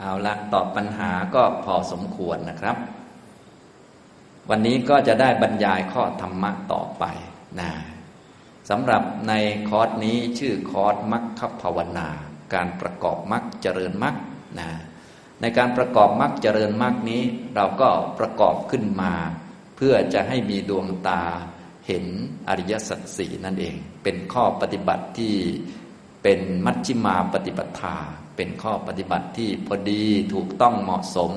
เอาละตอบปัญหาก็พอสมควรนะครับ วันนี้ก็จะได้บรรยายข้อธรรมะต่อไปนะสำหรับในคอร์สนี้ชื่อคอร์สมัคคภาวนา การประกอบมัคเจริญมัคนะในการประกอบมัคเจริญมัคนี้ เราก็ประกอบขึ้นมา เพื่อจะให้มีดวงตาเห็นอริยสัจสี่นั่นเอง เป็นข้อปฏิบัติที่เป็นมัชฌิมาปฏิปทา เป็นข้อปฏิบัติที่พอดีถูกต้องเหมาะสม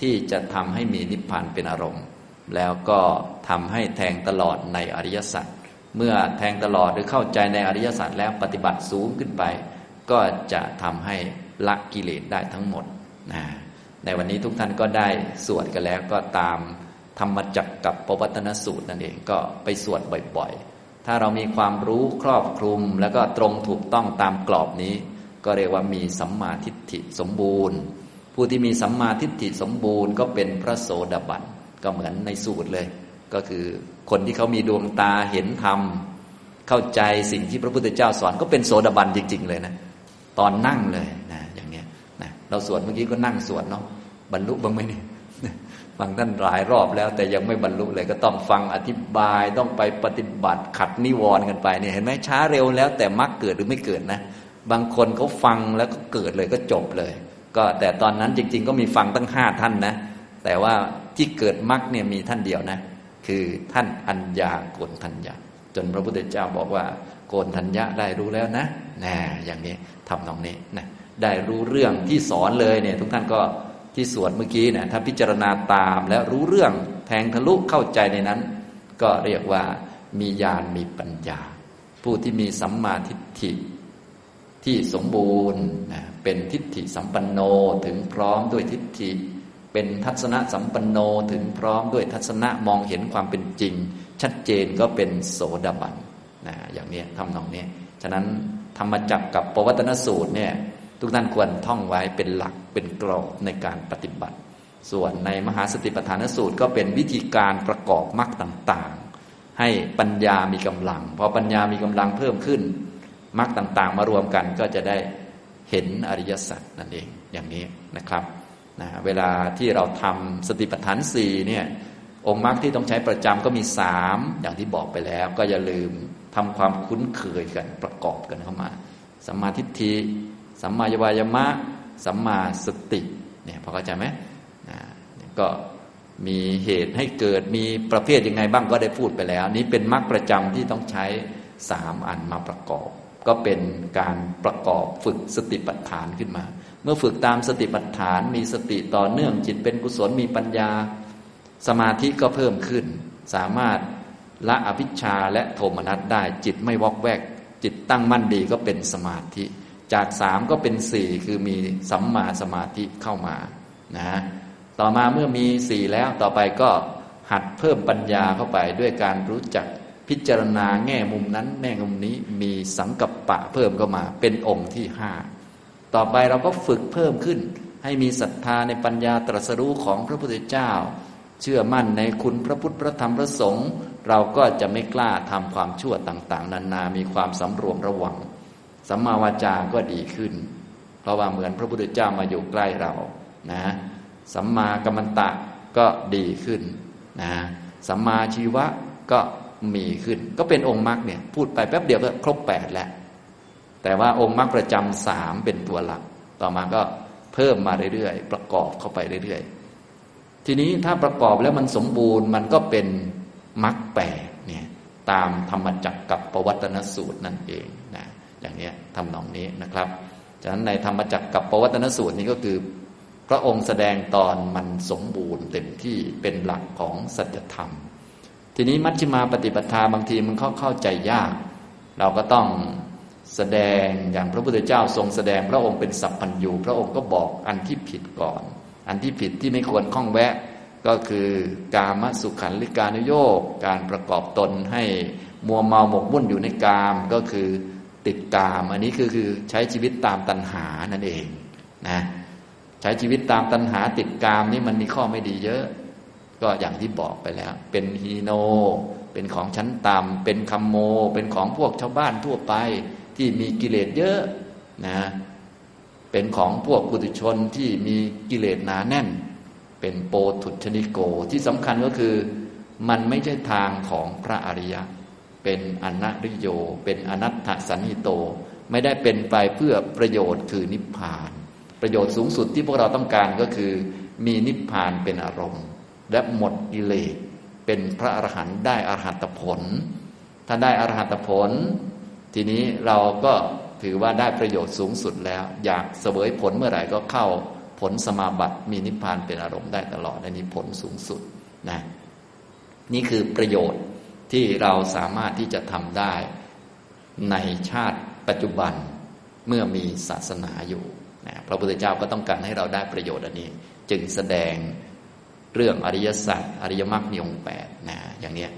ที่จะทำให้มีนิพพานเป็นอารมณ์ แล้วก็ทำให้แทงตลอดในอริยสัจเมื่อแทงตลอดหรือเข้าใจในอริยสัจแล้วปฏิบัติสูงขึ้นไป ก็จะทำให้ละกิเลสได้ทั้งหมดนะในวันนี้ทุกท่านก็ได้สวดกันแล้วก็ตามธรรมจักกับปวัตนสูตรนั่นเองก็ไปสวดบ่อยๆ ถ้าเรามีความรู้ครอบคลุมแล้วก็ตรงถูกต้องตามกรอบนี้ ก็เรียกว่ามีสัมมาทิฏฐิสมบูรณ์ ผู้ที่มีสัมมาทิฏฐิสมบูรณ์ก็เป็นพระโสดาบันก็เหมือนในสูตรเลย ก็คือคนที่เขามีดวงตาเห็นธรรมเข้าใจสิ่งที่พระพุทธเจ้าสอนก็เป็นโสดาบันจริง ๆ เลยนะ ตอนนั่งเลยนะอย่างเนี้ยนะเราสวดเมื่อกี้ก็นั่งสวดเนาะบรรลุบ้างไหมเนี่ยฟังท่านหลายรอบแล้ว แต่ยังไม่บรรลุเลยก็ต้องฟังอธิบายต้องไปปฏิบัติขัดนิวรณ์กันไปเนี่ยเห็นไหมช้าเร็วแล้ว แต่มรรคเกิดหรือไม่เกิดนะ บางคนเขาฟังแล้วก็เกิดเลยก็จบเลย ก็แต่ตอนนั้นจริง ๆ ก็มีฟังตั้งห้าท่านนะ แต่ว่าที่เกิดมรรคเนี่ยมีท่านเดียวนะ คือท่านอัญญาโกนทัญญาจนพระพุทธเจ้าบอกว่า โกนทัญญาได้รู้แล้วนะแน่อย่างนี้ทำตรงนี้นะได้รู้เรื่องที่สอนเลยเนี่ย ทุกท่านก็ที่สวดเมื่อกี้เนี่ยถ้าพิจารณาตามแล้วรู้เรื่องแทงทะลุเข้าใจในนั้น ก็เรียกว่ามีญาณมีปัญญา ผู้ที่มีสัมมาทิฏฐิ ที่สมบูรณ์นะเป็นทิฏฐิสัมปันโนถึงพร้อมด้วยทิฏฐิ เป็นทัศนะสัมปันโนถึงพร้อมด้วยทัศนะมองเห็นความเป็นจริง ชัดเจนก็เป็นโสดาบันนะอย่างนี้ทำนองนี้ฉะนั้นธรรมจักกับปวัตนสูตรเนี่ยทุกท่านควรท่องไว้เป็นหลักเป็นกรอบในการปฏิบัติ ส่วนในมหาสติปัฏฐานสูตรก็เป็นวิธีการประกอบมรรคต่างๆ ให้ปัญญามีกำลังพอปัญญามีกำลังเพิ่มขึ้น มรรคต่าง ๆ มารวมกันก็จะได้เห็นอริยสัจนั่นเองอย่างนี้นะครับนะเวลาที่เราทำสติปัฏฐานสี่เนี่ยองค์มรรคที่ต้องใช้ประจำก็มีสามอย่างที่บอกไปแล้ว ก็อย่าลืมทำความคุ้นเคยกันประกอบกันเข้ามาสัมมาทิฏฐิสัมมายวายมะสัมมาสติเนี่ยพอเข้าใจไหมนะก็มีเหตุให้เกิดมีประเภทยังไงบ้างก็ได้พูดไปแล้ว นี้เป็นมรรคประจำที่ต้องใช้สามอันมาประกอบ ก็เป็นการประกอบฝึกสติปัฏฐานขึ้นมา เมื่อฝึกตามสติปัฏฐานมีสติต่อเนื่องจิตเป็นกุศลมีปัญญา สมาธิก็เพิ่มขึ้น สามารถละอภิชาและโทมนัสได้จิตไม่วอกแวก จิตตั้งมั่นดีก็เป็นสมาธิ จากสามก็เป็นสี่คือมีสัมมาสมาธิเข้ามานะต่อมาเมื่อมีสี่แล้วต่อไปก็หัดเพิ่มปัญญาเข้าไปด้วยการรู้จัก พิจารณาแง่มุมนั้นแง่มุมนี้มีสังกัปปะเพิ่มเข้ามา เป็นองค์ที่ห้าต่อไปเราก็ฝึกเพิ่มขึ้น ให้มีศรัทธาในปัญญาตรัสรู้ของพระพุทธเจ้า เชื่อมั่นในคุณพระพุทธพระธรรมพระสงฆ์เราก็จะไม่กล้าทำความชั่วต่างๆ นานามีความสำรวมระวังสัมมาวาจาก็ดีขึ้น เพราะว่าเหมือนพระพุทธเจ้ามาอยู่ใกล้เรานะสัมมากัมมันตะก็ดีขึ้นนะสัมมาชีวะก็ มีขึ้น ก็เป็นองค์มรรคเนี่ยพูดไปแป๊บเดียวก็ครบแปดแล้ว แต่ว่าองค์มรรคประจำสามเป็นตัวหลัก ต่อมาก็เพิ่มมาเรื่อยๆ ประกอบเข้าไปเรื่อยๆ ทีนี้ถ้าประกอบแล้วมันสมบูรณ์มันก็เป็นมรรคแปดเนี่ยตามธรรมจักรกับปวัตนสูตรนั่นเองนะอย่างนี้ทำนองนี้นะครับฉะนั้นในธรรมจักรกับปวัตนสูตรนี้ก็คือ พระองค์แสดงตอนมันสมบูรณ์เต็มที่เป็นหลักของสัจธรรม ทีนี้มัชฌิมาปฏิปทาบางทีมันเข้าเข้าใจยาก เราก็ต้องแสดงอย่างพระพุทธเจ้าทรงแสดงพระองค์เป็นสัพพัญญูพระองค์ก็บอกอันที่ผิดก่อน อันที่ผิดที่ไม่ควรข้องแวะ ก็คือกามสุขันลิกานุโยกการประกอบตนให้มัวเมาหมกมุ่นอยู่ในกามก็คือติดกามอันนี้คือคือใช้ชีวิตตามตัณหานั่นเองนะใช้ชีวิตตามตัณหาติดกามนี่มันมีข้อไม่ดีเยอะ ก็อย่างที่บอกไปแล้ว เป็นฮีโน เป็นของชั้นต่ำเป็นคัมโม เป็นของพวกชาวบ้านทั่วไปที่มีกิเลสเยอะนะเป็นของพวกปุถุชนที่มีกิเลสหนาแน่น เป็นโปถุชนิโกที่สำคัญก็คือ มันไม่ใช่ทางของพระอริยะ เป็นอนัตริโย เป็นอนัตถสันนิโต ไม่ได้เป็นไปเพื่อประโยชน์คือนิพพาน ประโยชน์สูงสุดที่พวกเราต้องการก็คือ มีนิพพานเป็นอารมณ์ และหมดกิเลสเป็นพระอรหันต์ได้อรหัตผล ถ้าได้อรหัตผล ทีนี้เราก็ถือว่าได้ประโยชน์สูงสุดแล้ว อยากเสวยผลเมื่อไหร่ก็เข้าผลสมาบัติมีนิพพานเป็นอารมณ์ได้ตลอดอันนี้ผลสูงสุดนะนี่คือประโยชน์ที่เราสามารถที่จะทำได้ในชาติปัจจุบันเมื่อมีศาสนาอยู่นะพระพุทธเจ้าก็ต้องการให้เราได้ประโยชน์อันนี้ จึงแสดง เรื่องอริยสัจอริยมรรคมีองค์แปดนะอย่างนี้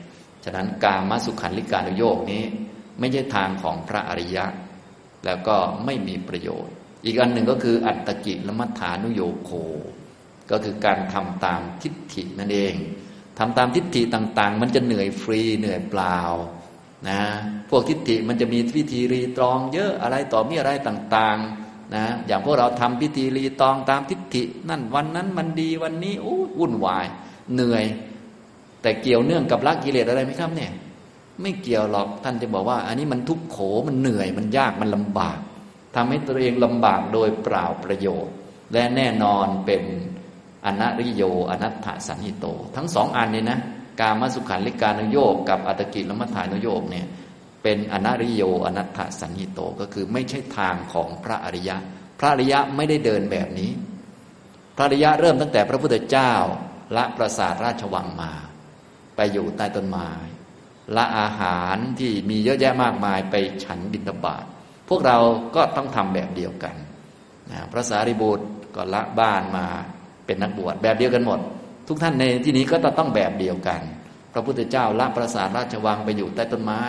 ฉะนั้นการมาสุขันลิการุโยกนี้ ไม่ใช่ทางของพระอริยะ แล้วก็ไม่มีประโยชน์ อีกอันหนึ่งก็คืออัตตกิลมัฐานุโยโค ก็คือการทำตามทิฏฐินั่นเองทำตามทิฏฐิต่าง ๆ มันจะเหนื่อยฟรีเหนื่อยเปล่านะพวกทิฏฐิมันจะมีพิธีรีตรองเยอะอะไรต่อมีอะไรต่างๆ นะอย่างพวกเราทำพิธีรีตองตามทิฏฐิ นั่นวันนั้นมันดีวันนี้อู้วุ่นวาย เหนื่อย แต่เกี่ยวเนื่องกับละกิเลสอะไรไหมครับเนี่ย ไม่เกี่ยวหรอกท่านจะบอกว่า อันนี้มันทุกโขมันเหนื่อยมันยากมันลำบากทำให้ตัวเองลำบากโดยเปล่าประโยชน์ และแน่นอนเป็นอนัริโยอนัตถสันหิโต ทั้งสองอันนี้นะ กามสุขันลิกานุโยกกับอัตกิลมัฏฐานุโยกเนี่ย เป็นอนัริโยอนัตถสันหิโตก็คือไม่ใช่ทางของพระอริยะ พระอริยะไม่ได้เดินแบบนี้ พระอริยะเริ่มตั้งแต่พระพุทธเจ้า ละประสาทราชวังมา ไปอยู่ใต้ต้นไม้ละอาหารที่มีเยอะแยะมากมายไปฉันบิณฑบาตพวกเราก็ต้องทำแบบเดียวกันนะพระสารีบุตรก็ละบ้านมาเป็นนักบวชแบบเดียวกันหมด ทุกท่านในที่นี้ก็ต้องแบบเดียวกัน พระพุทธเจ้าละประสาทราชวังไปอยู่ใต้ต้นไม้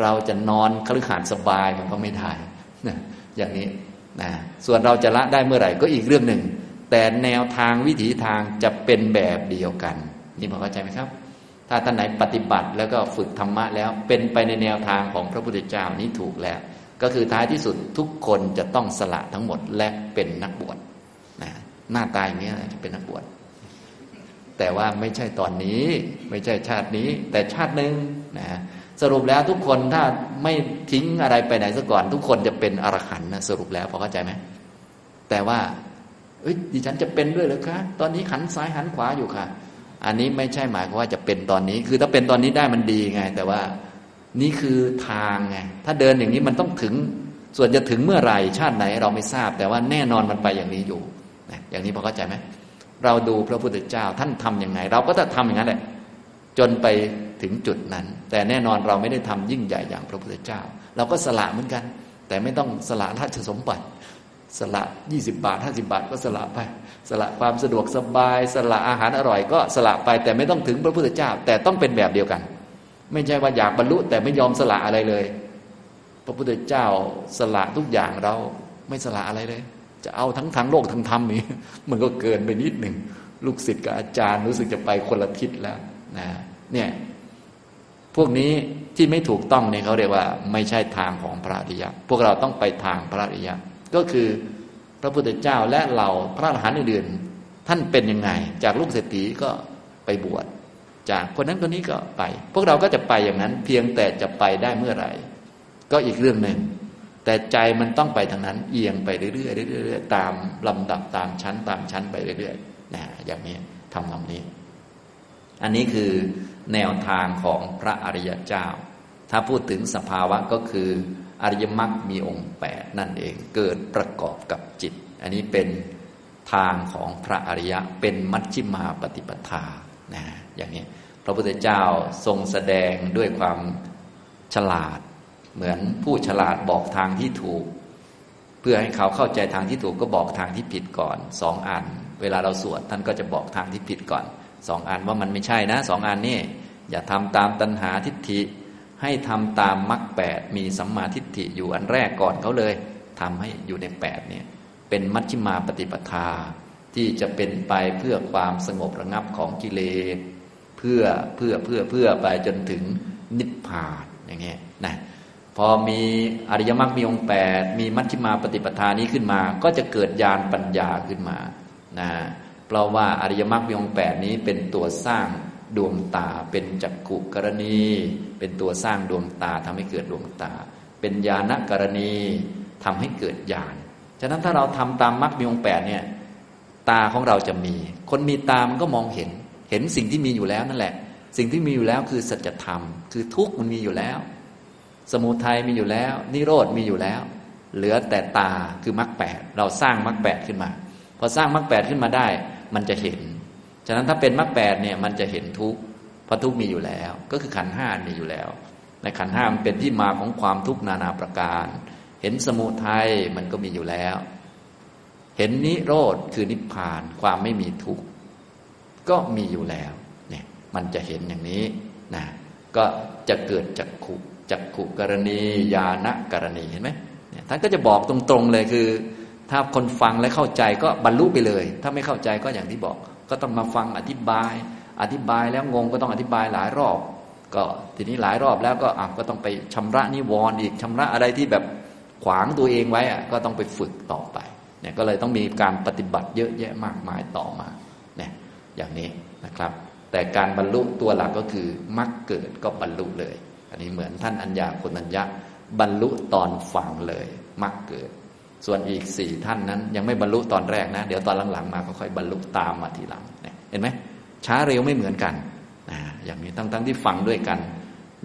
เราจะนอนคฤหานสบายมันก็ไม่ได้นะอย่างนี้นะส่วนเราจะละได้เมื่อไหร่ก็อีกเรื่องหนึ่ง แต่แนวทางวิถีทางจะเป็นแบบเดียวกัน นี่พอเข้าใจไหมครับ ถ้าท่านไหนปฏิบัติแล้วก็ฝึกธรรมะแล้วเป็นไปในแนวทางของพระพุทธเจ้านี้ถูกแล้ว ก็คือท้ายที่สุดทุกคนจะต้องสละทั้งหมดและเป็นนักบวชนะหน้าตายอย่างนี้จะเป็นนักบวชแต่ว่าไม่ใช่ตอนนี้ ไม่ใช่ชาตินี้ แต่ชาติหนึ่งนะ สรุปแล้วทุกคนถ้าไม่ทิ้งอะไรไปไหนซะก่อน ทุกคนจะเป็นอรหันต์นะสรุปแล้วพอเข้าใจไหมแต่ว่าเอ้ยดิฉันจะเป็นด้วยหรือคะตอนนี้หันซ้ายหันขวาอยู่ค่ะ อันนี้ไม่ใช่หมายความว่าจะเป็นตอนนี้ คือถ้าเป็นตอนนี้ได้มันดีไง แต่ว่านี่คือทางไงถ้าเดินอย่างนี้มันต้องถึง ส่วนจะถึงเมื่อไหร่ชาติไหนเราไม่ทราบ แต่ว่าแน่นอนมันไปอย่างนี้อยู่อย่างนี้พอเข้าใจไหมเราดูพระพุทธเจ้าท่านทํำยังไง เราก็จะทำอย่างนั้นแหละ จนไปถึงจุดนั้น แต่แน่นอนเราไม่ได้ทำยิ่งใหญ่อย่างพระพุทธเจ้า เราก็สละเหมือนกัน แต่ไม่ต้องสละราชสมบัติสละยี่สิบาทห้าสิบาทก็สละไป สละความสะดวกสบาย สละอาหารอร่อยก็สละไป แต่ไม่ต้องถึงพระพุทธเจ้า แต่ต้องเป็นแบบเดียวกัน ไม่ใช่ว่าอยากบรรลุแต่ไม่ยอมสละอะไรเลย พระพุทธเจ้าสละทุกอย่างเราไม่สละอะไรเลย จะเอาทั้งทางโลกทั้งธรรมนี่มันก็เกินไปนิดหนึ่งลูกศิษย์กับอาจารย์รู้สึกจะไปคนละทิศแล้ว นะเนี่ยพวกนี้ที่ไม่ถูกต้องเนี่ยเขาเรียกว่า ไม่ใช่ทางของพระอริยะ พวกเราต้องไปทางพระอริยะ ก็คือพระพุทธเจ้าและเราพระอรหันต์อื่นๆท่านเป็นยังไง จากลูกเศรษฐีก็ไปบวชจากคนนั้นคนนี้ก็ไป พวกเราก็จะไปอย่างนั้น เพียงแต่จะไปได้เมื่อไหร่ ก็อีกเรื่องหนึ่งแต่ใจมันต้องไปทางนั้น เอียงไปเรื่อยๆเรื่อยๆตามลำดับตามชั้น ตามชั้นไปเรื่อยๆนะอย่างนี้ทำคำนี้ อันนี้คือแนวทางของพระอริยเจ้า ถ้าพูดถึงสภาวะก็คืออริยมรรคมีองค์แปดนั่นเองเกิดประกอบกับจิต อันนี้เป็นทางของพระอริยะเป็นมัชฌิมาปฏิปทานะอย่างนี้พระพุทธเจ้าทรงแสดงด้วยความฉลาด เหมือนผู้ฉลาดบอกทางที่ถูก เพื่อให้เขาเข้าใจทางที่ถูกก็บอกทางที่ผิดก่อนสองอัน เวลาเราสวดท่านก็จะบอกทางที่ผิดก่อน สองอันว่ามันไม่ใช่นะสองอันนี่อย่าทำตามตัณหาทิฏฐิ ให้ทำตามมรรคแปดมีสัมมาทิฏฐิอยู่อันแรกก่อนเขาเลยทำให้อยู่ในแปดเนี่ยเป็นมัชฌิมาปฏิปทา ที่จะเป็นไปเพื่อความสงบระงับของกิเลสเพื่อเพื่อเพื่อเพื่อไปจนถึงนิพพานอย่างเงี้ยนะพอมีอริยมรรคมีองค์แปดมีมัชฌิมาปฏิปทานี้ขึ้นมา ก็จะเกิดญาณปัญญาขึ้นมานะ เพราะว่าอริยมรรคมีองค์แปดนี้เป็นตัวสร้างดวงตา เป็นจักขุกรณี เป็นตัวสร้างดวงตาทำให้เกิดดวงตา เป็นญาณกรณีทำให้เกิดญาณฉะนั้นถ้าเราทำตามมรรคมีองค์แปดเนี่ยตาของเราจะมี คนมีตามันก็มองเห็น เห็นสิ่งที่มีอยู่แล้วนั่นแหละ สิ่งที่มีอยู่แล้วคือสัจธรรม คือทุกข์มันมีอยู่แล้ว สมุทัยมีอยู่แล้ว นิโรธมีอยู่แล้ว เหลือแต่ตาคือมรรคแปดเราสร้างมรรคแปดขึ้นมา พอสร้างมรรคแปดขึ้นมาได้ มันจะเห็น ฉะนั้นถ้าเป็นมรรคแปดเนี่ยมันจะเห็นทุกข์เพราะทุกข์มีอยู่แล้ว ก็คือขันห้ามีอยู่แล้ว ในขันห้ามันเป็นที่มาของความทุกข์นานาประการ เห็นสมุทัยมันก็มีอยู่แล้ว เห็นนิโรธคือนิพพานความไม่มีทุกข์ก็มีอยู่แล้วเนี่ยมันจะเห็นอย่างนี้นะก็จะเกิดจากขุจักขุกรณีญาณกรณีเห็นไหมเนี่ยท่านก็จะบอกตรงๆเลยคือ ถ้าคนฟังและเข้าใจก็บรรลุไปเลย ถ้าไม่เข้าใจก็อย่างที่บอก ก็ต้องมาฟังอธิบาย อธิบายแล้วงงก็ต้องอธิบายหลายรอบ ก็ทีนี้หลายรอบแล้วก็อะก็ต้องไปชำระนิวรณ์อีกชำระอะไรที่แบบขวางตัวเองไว้อะก็ต้องไปฝึกต่อไปเนี่ยก็เลยต้องมีการปฏิบัติเยอะแยะมากมายต่อมาเนี่ยอย่างนี้นะครับ แต่การบรรลุตัวหลักก็คือมรรคเกิดก็บรรลุเลย อันนี้เหมือนท่านอัญญาคนอัญญะบรรลุตอนฟังเลยมรรคเกิด ส่วนอีกสี่ท่านนั้น ยังไม่บรรลุตอนแรกนะ เดี๋ยวตอนหลังๆมาก็ค่อยบรรลุตามมาทีหลังเห็นไหมช้าเร็วไม่เหมือนกันนะอย่างนี้ทั้งๆที่ฟังด้วยกัน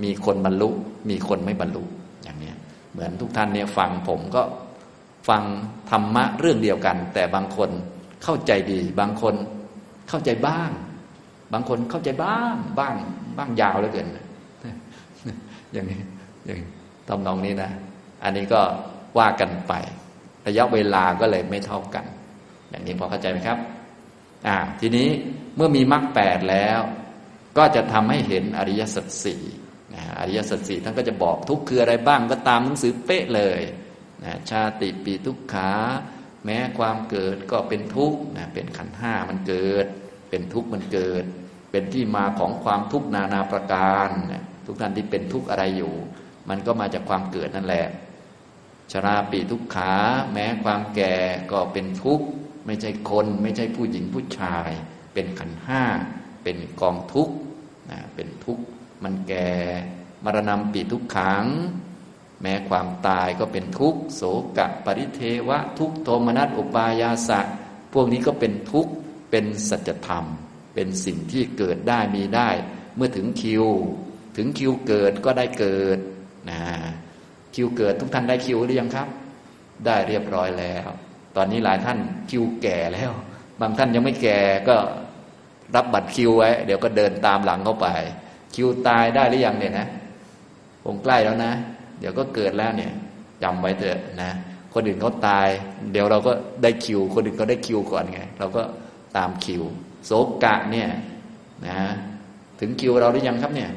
มีคนบรรลุ มีคนไม่บรรลุอย่างนี้เหมือนทุกท่านเนี่ยฟังผมก็ฟังธรรมะเรื่องเดียวกัน แต่บางคนเข้าใจดี บางคนเข้าใจบ้าง บางคนเข้าใจบ้างบ้างบ้างยาวเหลือเกินอย่างนี้อย่างทำนองนี้นะ อันนี้ก็ว่ากันไป ระยะเวลาก็เลยไม่เท่ากัน อย่างนี้พอเข้าใจไหมครับอ่าทีนี้เมื่อมีมรรคแปดแล้ว ก็จะทำให้เห็นอริยสัจสี่นะอริยสัจสี่ท่านก็จะบอกทุกคืออะไรบ้างก็ตามหนังสือเป๊ะเลยนะชาติปีทุกขาแม้ความเกิดก็เป็นทุกข์นะเป็นขันห้ามันเกิด เป็นทุกข์มันเกิด เป็นที่มาของความทุกข์นานาประการนะทุกท่านที่เป็นทุกข์อะไรอยู่ มันก็มาจากความเกิดนั่นแหละ ชราปีทุกขา แม้ความแก่ก็เป็นทุกข์ ไม่ใช่คน ไม่ใช่ผู้หญิงผู้ชาย เป็นขันห้า เป็นกองทุกข์นะเป็นทุกข์ มันแก่มรณะปีทุกขัง แม้ความตายก็เป็นทุกข์ โสกะปริเทวะ ทุกโทมนัสอุปายาสะ พวกนี้ก็เป็นทุกข์ เป็นสัจธรรม เป็นสิ่งที่เกิดได้มีได้ เมื่อถึงคิว ถึงคิวเกิดก็ได้เกิดนะ คิวเกิดทุกท่านได้คิวหรือยังครับ ได้เรียบร้อยแล้ว ตอนนี้หลายท่านคิวแก่แล้ว บางท่านยังไม่แก่ก็รับบัตรคิวไว้ เดี๋ยวก็เดินตามหลังเข้าไป คิวตายได้หรือยังเนี่ยนะคงใกล้แล้วนะ เดี๋ยวก็เกิดแล้วเนี่ยจำไว้เถอะนะ คนอื่นเขาตาย เดี๋ยวเราก็ได้คิว คนอื่นก็ได้คิวก่อนไง เราก็ตามคิวโศกะเนี่ยนะ ถึงคิวเราหรือยังครับเนี่ย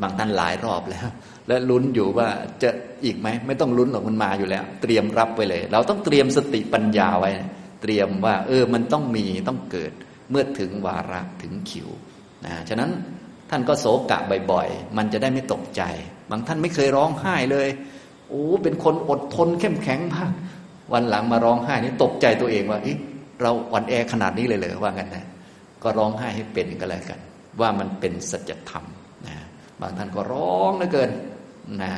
บางท่านหลายรอบแล้ว และลุ้นอยู่ว่าจะอีกไหมไม่ต้องลุ้นหรอกมันมาอยู่แล้ว เตรียมรับไว้เลย เราต้องเตรียมสติปัญญาไว้ เตรียมว่า เออมันต้องมีต้องเกิดเมื่อถึงวาระถึงคิวนะฉะนั้นท่านก็โศกะบ่อยๆ มันจะได้ไม่ตกใจ บางท่านไม่เคยร้องไห้เลยโอ้เป็นคนอดทนเข้มแข็งมาก วันหลังมาร้องไห้นี่ตกใจตัวเองว่าเราอ่อนแอขนาดนี้เลยเหรอว่างั้นนะก็ร้องไห้ให้เป็นก็แล้วกัน ว่ามันเป็นสัจธรรมนะบางท่านก็ร้องเหลือเกิน นะ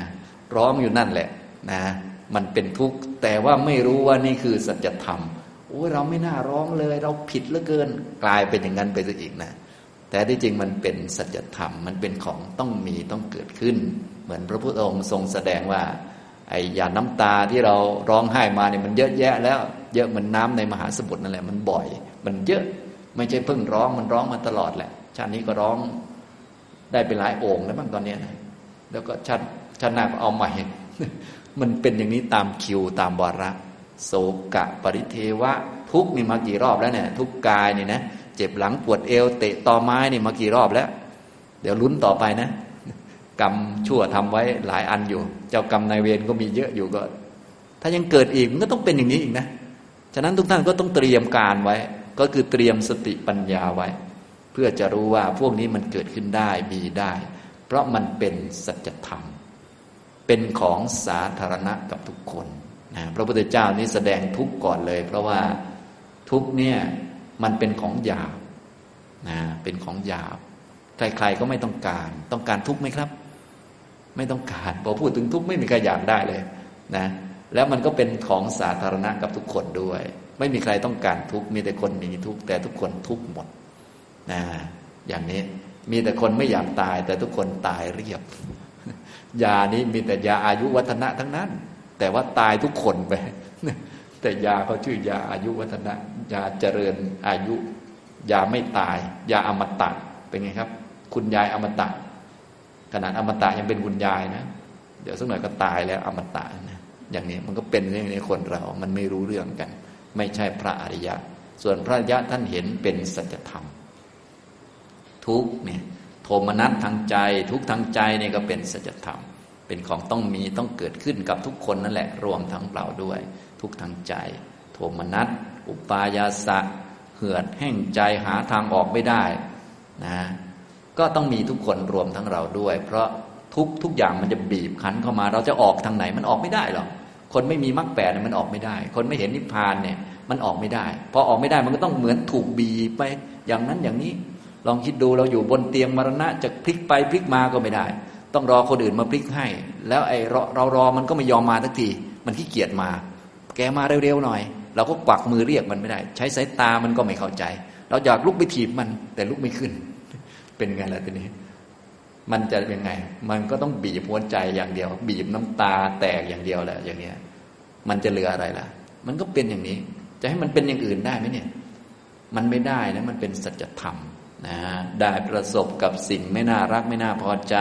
ร้องอยู่นั่นแหละนะมันเป็นทุกข์แต่ว่าไม่รู้ว่านี่คือสัจธรรมโอ้ยเราไม่น่าร้องเลย เราผิดเหลือเกิน กลายเป็นอย่างนั้นไปซะอีกนะ แต่ที่จริงมันเป็นสัจธรรมมันเป็นของต้องมีต้องเกิดขึ้น เหมือนพระพุทธองค์ทรงแสดงว่าไอ้ยาน้ำตาที่เราร้องไห้มาเนี่ยมันเยอะแยะ แล้วเยอะเหมือนน้าในมหาสมุทรนั่นแหละมันบ่อย มันเยอะไม่ใช่เพิ่งร้องมันร้องมาตลอดแหละชาตินี้ก็ร้องได้เป็นหลายโอ่งแล้วบ้างตอนนี้นะ แล้วก็ชาติชาติหน้าก็เอาใหม่มันเป็นอย่างนี้ตามคิวตามวาระโศกะปริเทวะ ทุกนี่มากี่รอบแล้วเนี่ยทุกกายนี่นะเจ็บหลังปวดเอวเตะตอไม้นี่มากี่รอบแล้ว เดี๋ยวลุ้นต่อไปนะ กรรมชั่วทำไว้หลายอันอยู่ เจ้ากรรมนายเวรก็มีเยอะอยู่ก็ ถ้ายังเกิดอีกมันก็ต้องเป็นอย่างนี้อีกนะฉะนั้นทุกท่านก็ต้องเตรียมการไว้ ก็คือเตรียมสติปัญญาไว้ เพื่อจะรู้ว่าพวกนี้มันเกิดขึ้นได้มีได้ เพราะมันเป็นสัจธรรม เป็นของสาธารณะกับทุกคนนะพระพุทธเจ้านี้แสดงทุกข์ก่อนเลย เพราะว่าทุกเนี่ยมันเป็นของหยาบนะเป็นของหยาบ ใครๆก็ไม่ต้องการ ต้องการทุกข์ไหมครับ ไม่ต้องการพอพูดถึงทุกข์ไม่มีใครอยากได้เลยนะแล้วมันก็เป็นของสาธารณะกับทุกคนด้วย ไม่มีใครต้องการทุกข์มีแต่คนมีทุกข์แต่ทุกคนทุกข์หมดนะอย่างนี้ มีแต่คนไม่อยากตาย แต่ทุกคนตายเรียบ ยานี้มีแต่ยาอายุวัฒนะทั้งนั้น แต่ว่าตายทุกคนไปแต่ยาเขาชื่อยาอายุวัฒนะ ยาเจริญอายุ ยาไม่ตาย ยาอมตะเป็นไงครับ คุณยายอมตะขนาดอมตะยังเป็นคุณยายนะ เดี๋ยวสักหน่อยก็ตายแล้วอมตะนะอย่างนี้มันก็เป็นอย่างนี้คนเรา มันไม่รู้เรื่องกัน ไม่ใช่พระอริยะ ส่วนพระอริยะท่านเห็นเป็นสัจธรรม ทุกเนี่ยโทมนัสทางใจ ทุกทางใจเนี่ยก็เป็นสัจธรรม เป็นของต้องมีต้องเกิดขึ้นกับทุกคนนั่นแหละ รวมทั้งเราด้วย ทุกทางใจ โทมนัสอุปายาสะเหือดแห้งใจหาทางออกไม่ได้นะก็ต้องมีทุกคนรวมทั้งเราด้วย เพราะทุกทุกอย่างมันจะบีบคั้นเข้ามา เราจะออกทางไหนมันออกไม่ได้หรอกคนไม่มีมรรคแปดเนี่ยมันออกไม่ได้ คนไม่เห็นนิพพานเนี่ยมันออกไม่ได้ พอออกไม่ได้มันก็ต้องเหมือนถูกบีบไป อย่างนั้นอย่างนี้ ลองคิดดูเราอยู่บนเตียงมรณะจะพลิกไปพลิกมาก็ไม่ได้ ต้องรอคนอื่นมาพลิกให้ แล้วไอ้เราเรารอมันก็ไม่ยอมมาทักทีมันขี้เกียจมา แกมาเร็วๆหน่อย เราก็กวักมือเรียกมันไม่ได้ ใช้สายตามันก็ไม่เข้าใจ เราอยากลุกไปถีบมันแต่ลุกไม่ขึ้น เป็นไงล่ะทีนี้ มันจะเป็นไง มันก็ต้องบีบหัวใจอย่างเดียว บีบน้ำตาแตกอย่างเดียวแหละอย่างเนี้ย มันจะเหลืออะไรล่ะ มันก็เป็นอย่างนี้ จะให้มันเป็นอย่างอื่นได้ไหมเนี่ย มันไม่ได้นะมันเป็นสัจธรรม นะได้ประสบกับสิ่งไม่น่ารักไม่น่าพอใจ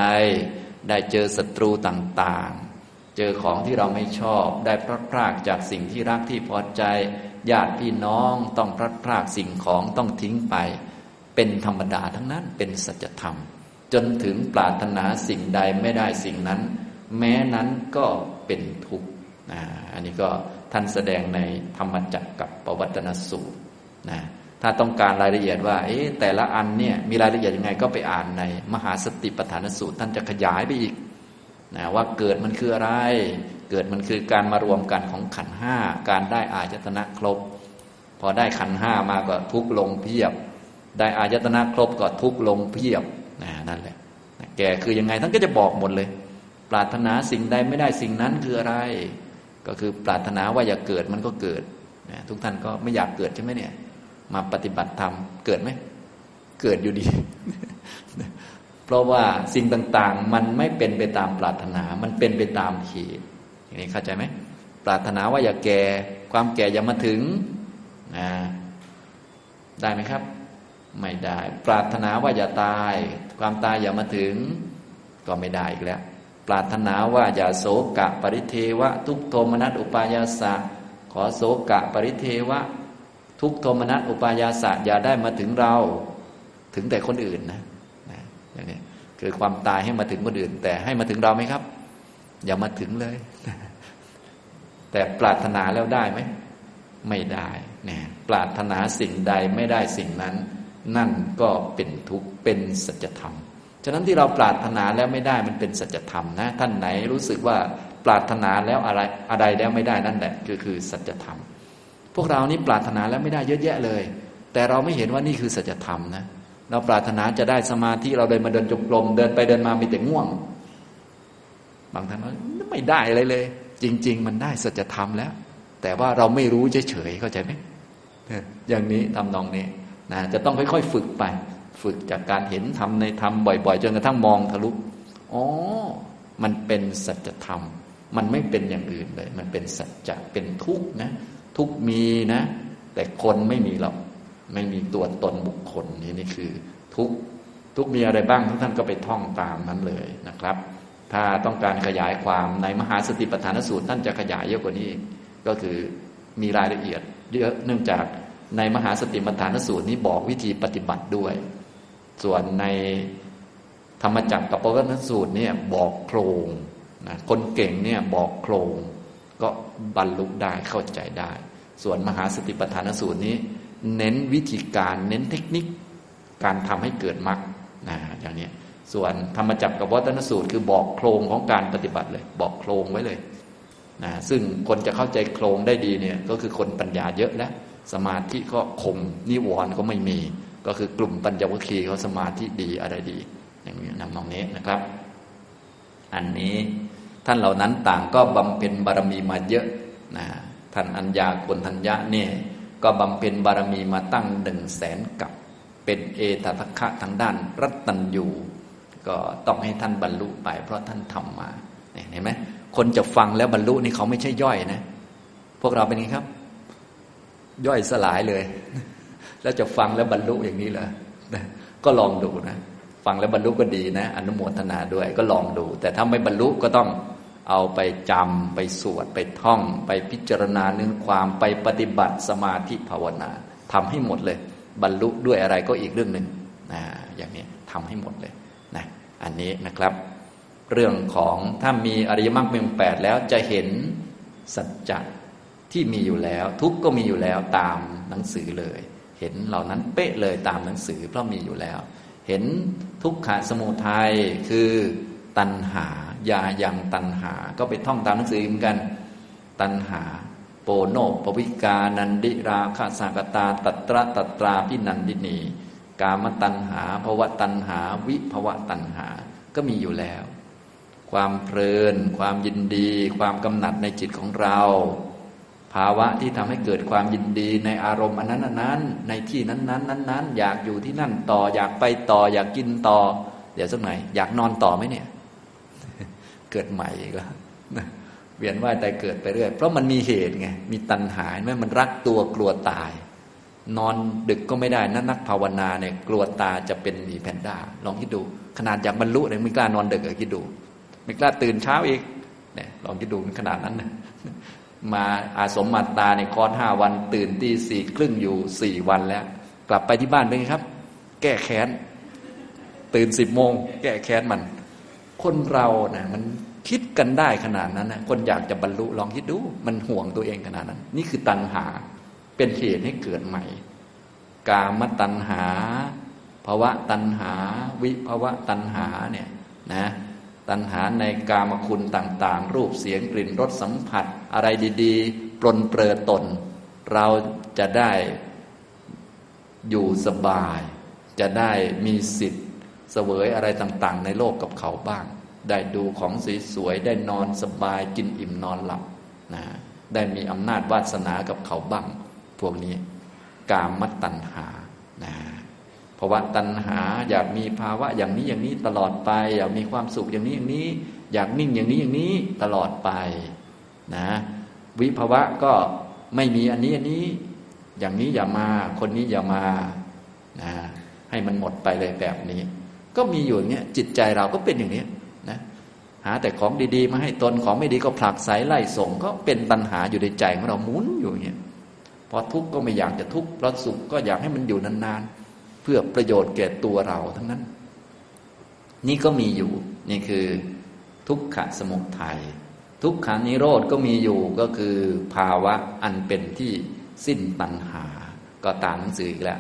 ได้เจอศัตรูต่างๆ เจอของที่เราไม่ชอบ ได้พลัดพรากจากสิ่งที่รักที่พอใจ ญาติพี่น้องต้องพลัดพรากสิ่งของต้องทิ้งไป เป็นธรรมดาทั้งนั้นเป็นสัจธรรม จนถึงปรารถนาสิ่งใดไม่ได้สิ่งนั้น แม้นั้นก็เป็นทุกข์อันนี้ก็ท่านแสดงในธรรมจักรกับปวัตนสูตรนะ ถ้าต้องการรายละเอียดว่า เอ๊ะแต่ละอันเนี่ยมีรายละเอียดยังไงก็ไปอ่านในมหาสติปัฏฐานสูตร ท่านจะขยายไปอีกนะว่าเกิดมันคืออะไร เกิดมันคือการมารวมกันของขันห้าการได้อายตนะครบ พอได้ขันห้ามาก็ทุกลงเพียบ ได้อายตนะครบก็ทุกลงเพียบนะนั่นแหละแกคือยังไงท่านก็จะบอกหมดเลย ปรารถนาสิ่งใดไม่ได้สิ่งนั้นคืออะไร ก็คือปรารถนาว่าอย่าเกิดมันก็เกิดนะทุกท่านก็ไม่อยากเกิดใช่ไหมเนี่ย มาปฏิบัติธรรมเกิดไหม เกิดอยู่ดี เพราะว่าสิ่งต่างๆ มันไม่เป็นไปตามปรารถนา มันเป็นไปตามเหตุอย่างนี้เข้าใจไหมปรารถนาว่าอย่าแก่ ความแก่อย่ามาถึงนะได้ไหมครับ ไม่ได้ ปรารถนาว่าอย่าตาย ความตายอย่ามาถึง ก็ไม่ได้อีกแล้ว ปรารถนาว่าอย่าโศกะปริเทวะ ทุกโทมนัสอุปายาสะขอโศกะปริเทวะ ทุกโทมนัสอุปายาสะอย่าได้มาถึงเรา ถึงแต่คนอื่นนะนะอย่างนี้คือความตายให้มาถึงคนอื่น แต่ให้มาถึงเราไหมครับ อย่ามาถึงเลย แต่ปรารถนาแล้วได้ไหมไม่ได้เนี่ยปรารถนาสิ่งใดไม่ได้สิ่งนั้น นั่นก็เป็นทุกข์เป็นสัจธรรมฉะนั้นที่เราปรารถนาแล้วไม่ได้มันเป็นสัจธรรมนะ ท่านไหนรู้สึกว่าปรารถนาแล้วอะไรอะไรแล้วไม่ได้นั่นแหละคือคือสัจธรรม พวกเรานี่ปรารถนาแล้วไม่ได้เยอะแยะเลย แต่เราไม่เห็นว่านี่คือสัจธรรมนะเราปรารถนาจะได้สมาธิเราเดินมาเดินจงกรมเดินไปเดินมามีแต่ง่วง บางท่านว่าไม่ได้อะไรเลย จริง ๆ มันได้สัจธรรมแล้ว แต่ว่าเราไม่รู้เฉยๆเข้าใจไหมอย่างนี้ทำนองนี้นะจะต้องค่อยๆฝึกไป ฝึกจากการเห็นทำในธรรมบ่อย ๆ จนกระทั่งมองทะลุอ๋อ มันเป็นสัจธรรม มันไม่เป็นอย่างอื่นเลย มันเป็นสัจจะเป็นทุกข์นะ ทุกมีนะ แต่คนไม่มีหรอกไม่มีตัวตนบุคคลนี่นี่คือ ทุกทุกมีอะไรบ้างทุกท่านก็ไปท่องตามนั้นเลยนะครับ ถ้าต้องการขยายความในมหาสติปัฏฐานสูตรท่านจะขยายเยอะกว่านี้ ก็คือมีรายละเอียดเยอะเนื่องจากในมหาสติปัฏฐานสูตรนี้บอกวิธีปฏิบัติด้วย ส่วนในธรรมจักรกับปวัตนสูตรเนี่ยบอกโครงนะคนเก่งเนี่ยบอกโครง บรรลุได้เข้าใจได้ ส่วนมหาสติปัฏฐานสูตรนี้ เน้นวิธีการเน้นเทคนิค การทำให้เกิดมรรคนะอย่างนี้ส่วนธรรมจักรกับวัฒนสูตร คือบอกโครงของการปฏิบัติเลย บอกโครงไว้เลยนะซึ่งคนจะเข้าใจโครงได้ดีเนี่ยก็คือคนปัญญาเยอะแล้วสมาธิก็คมนิวรณ์ก็ไม่มี ก็คือกลุ่มปัญญวัคคีเขาสมาธิดีอะไรดี อย่างนี้นำนองนี้นะครับ อันนี้ ท่านเหล่านั้นต่างก็บำเพ็ญบารมีมาเยอะนะท่านอัญญาคนทัญญะเนี่ยก็บำเพ็ญบารมีมาตั้งหนึ่งแสนกับ เป็นเอตทัคคะทางด้านรัตตัญญูก็ต้องให้ท่านบรรลุไป เพราะท่านทำมาเห็นไหมคนจะฟังแล้วบรรลุนี่เขาไม่ใช่ย่อยนะ พวกเราเป็นไงครับ ย่อยสลายเลย แล้วจะฟังแล้วบรรลุอย่างนี้เหรอก็ลองดูนะ ฟังแล้วบรรลุก็ดีนะ อนุโมทนาด้วยก็ลองดู แต่ถ้าไม่บรรลุก็ต้อง เอาไปจำไปสวดไปท่อง ไปพิจารณาเนื้อความไปปฏิบัติสมาธิภาวนาทำให้หมดเลย บรรลุด้วยอะไรก็อีกเรื่องหนึ่งนะอย่างนี้ทำให้หมดเลยนะอันนี้นะครับ เรื่องของถ้ามีอริยมรรคมีองแปดแล้วจะเห็นสัจจะที่มีอยู่แล้ว ทุกก็มีอยู่แล้วตามหนังสือเลย เห็นเหล่านั้นเป๊ะเลยตามหนังสือเพราะมีอยู่แล้ว เห็นทุกขะสมุทัยคือตัณหา ยาอยังตัณหา ก็ไปท่องตามหนังสือเหมือนกัน ตัณหา โปโนปวิกานันดิราคาสากตา ตัตระตัตราพินันดินี กามตัณหาภวะตัณหา วิภวะตัณหา ก็มีอยู่แล้ว ความเพลิน ความยินดี ความกำหนัดในจิตของเรา ภาวะที่ทำให้เกิดความยินดีในอารมณ์อันนั้นนั้น ในที่นั้นนั้นนั้นอยากอยู่ที่นั่นต่อ อยากไปต่อ อยากกินต่อ เดี๋ยวสักหน่อยอยากนอนต่อไหมเนี่ย เกิดใหม่อีกแล้วเวียนว่ายแต่เกิดไปเรื่อยเพราะมันมีเหตุไงมีตัณหาแม้มันรักตัวกลัวตาย นอนดึกก็ไม่ได้นักนักภาวนาเนี่ยกลัวตาจะเป็นหมีแพนด้าลองคิดดู ขนาดอยากบรรลุเนี่ยไม่กล้านอนดึกเลยคิดดู ไม่กล้าตื่นเช้าอีกเนี่ยลองคิดดูขนาดนั้นนะมาอาสมมาตาในคอร์สห้าวัน ตื่นตีสี่ครึ่งอยู่สี่วันแล้ว กลับไปที่บ้านเป็นไงครับ แก้แค้น ตื่นสิบโมง แก้แค้นมัน คนเรานะ่ะมัน คิดกันได้ขนาดนั้นนะคนอยากจะบรรลุลองคิดดู มันห่วงตัวเองขนาดนั้น นี่คือตัณหาเป็นเหตุให้เกิดใหม่ กามตัณหาภาวะตัณหา วิภาวะตัณหาเนี่ยนะตัณหาในกามคุณต่าง ๆ รูปเสียงกลิ่นรสสัมผัส อะไรดี ๆ ปลนเปลือตน เราจะได้อยู่สบาย จะได้มีสิทธิ์เสวยอะไรต่าง ๆ ในโลกกับเขาบ้าง ได้ดูของสวยๆได้นอนสบายกินอิ่มนอนหลับนะได้มีอำนาจวาสนากับเขาบ้าง พวกนี้ กามมัตตัญหานะภาวะตัณหาอยากมีภาวะอย่างนี้อย่างนี้ตลอดไป อยากมีความสุขอย่างนี้อย่างนี้ อยากนิ่งอย่างนี้อย่างนี้ตลอดไปนะวิภาวะก็ไม่มีอันนี้อันนี้ อย่างนี้อย่ามาคนนี้อย่ามานะให้มันหมดไปเลยแบบนี้ ก็มีอยู่อย่างเนี้ยจิตใจเราก็เป็นอย่างนี้นะ หาแต่ของดีๆ มาให้ตนของไม่ดีก็ผลักไสไล่ส่ง ก็เป็นปัญหาอยู่ในใจของเราหมุนอยู่อย่างนี้พอทุกข์ก็ไม่อยากจะทุกข์เพราะสุขก็อยากให้มันอยู่นานๆ เพื่อประโยชน์แก่ตัวเราทั้งนั้น นี่ก็มีอยู่ นี่คือทุกขสมุทัยทุกขานิโรธก็มีอยู่ก็คือภาวะอันเป็นที่สิ้นตัณหา ก็ตามหนังสืออีกแล้ว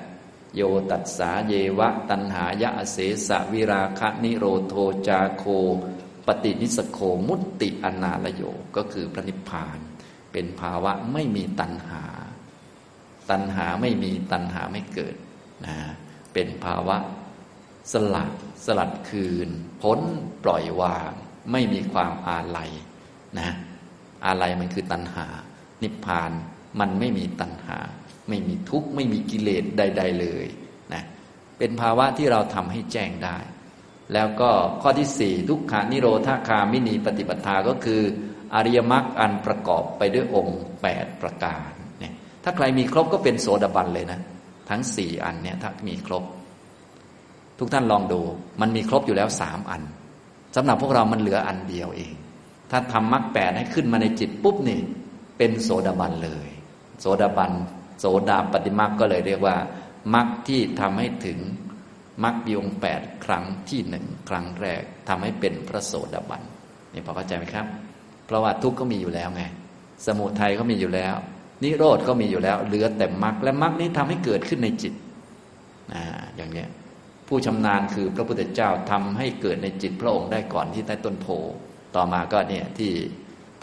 โยตัสสาเยวะ ตันหายะเสสะวิราคะนิโรโทจาโค ปฏินิสโคมุตติอนาลโยก็คือพระนิพพาน เป็นภาวะไม่มีตัณหา ตัณหาไม่มีตัณหาไม่เกิดนะเป็นภาวะสลัดสลัดคืน พ้นปล่อยวาง ไม่มีความอาลัยนะอาลัยมันคือตัณหา นิพพานมันไม่มีตัณหา ไม่มีทุกข์ไม่มีกิเลสใด ๆ เลยนะเป็นภาวะที่เราทำให้แจ้งได้ แล้วก็ข้อที่สี่ทุกขานิโรธาคามินีปฏิปทาก็คือ อริยมรรคอันประกอบไปด้วยองค์แปดประการเนี่ยถ้าใครมีครบก็เป็นโสดาบันเลยนะ ทั้งสี่อันเนี่ยถ้ามีครบ ทุกท่านลองดู มันมีครบอยู่แล้วสามอันสำหรับพวกเรามันเหลืออันเดียวเอง ถ้าทำมรรคแปดให้ขึ้นมาในจิตปุ๊บนี่เป็นโสดาบันเลย โสดาบัน โสดาปฏิมักก็เลยเรียกว่ามรรคที่ทำให้ถึง มรรคยงแปดครั้งที่หนึ่งครั้งแรกทำให้เป็นพระโสดาบันนี่พอเข้าใจไหมครับ เพราะว่าทุกข์ก็มีอยู่แล้วไง สมุทัยก็มีอยู่แล้ว นิโรธก็มีอยู่แล้ว เหลือแต่มรรคและมรรคนี้ทำให้เกิดขึ้นในจิตอ่าอย่างเนี้ยผู้ชำนาญคือพระพุทธเจ้าทำให้เกิดในจิตพระองค์ได้ก่อนที่ใต้ต้นโพต่อมาก็เนี่ยที่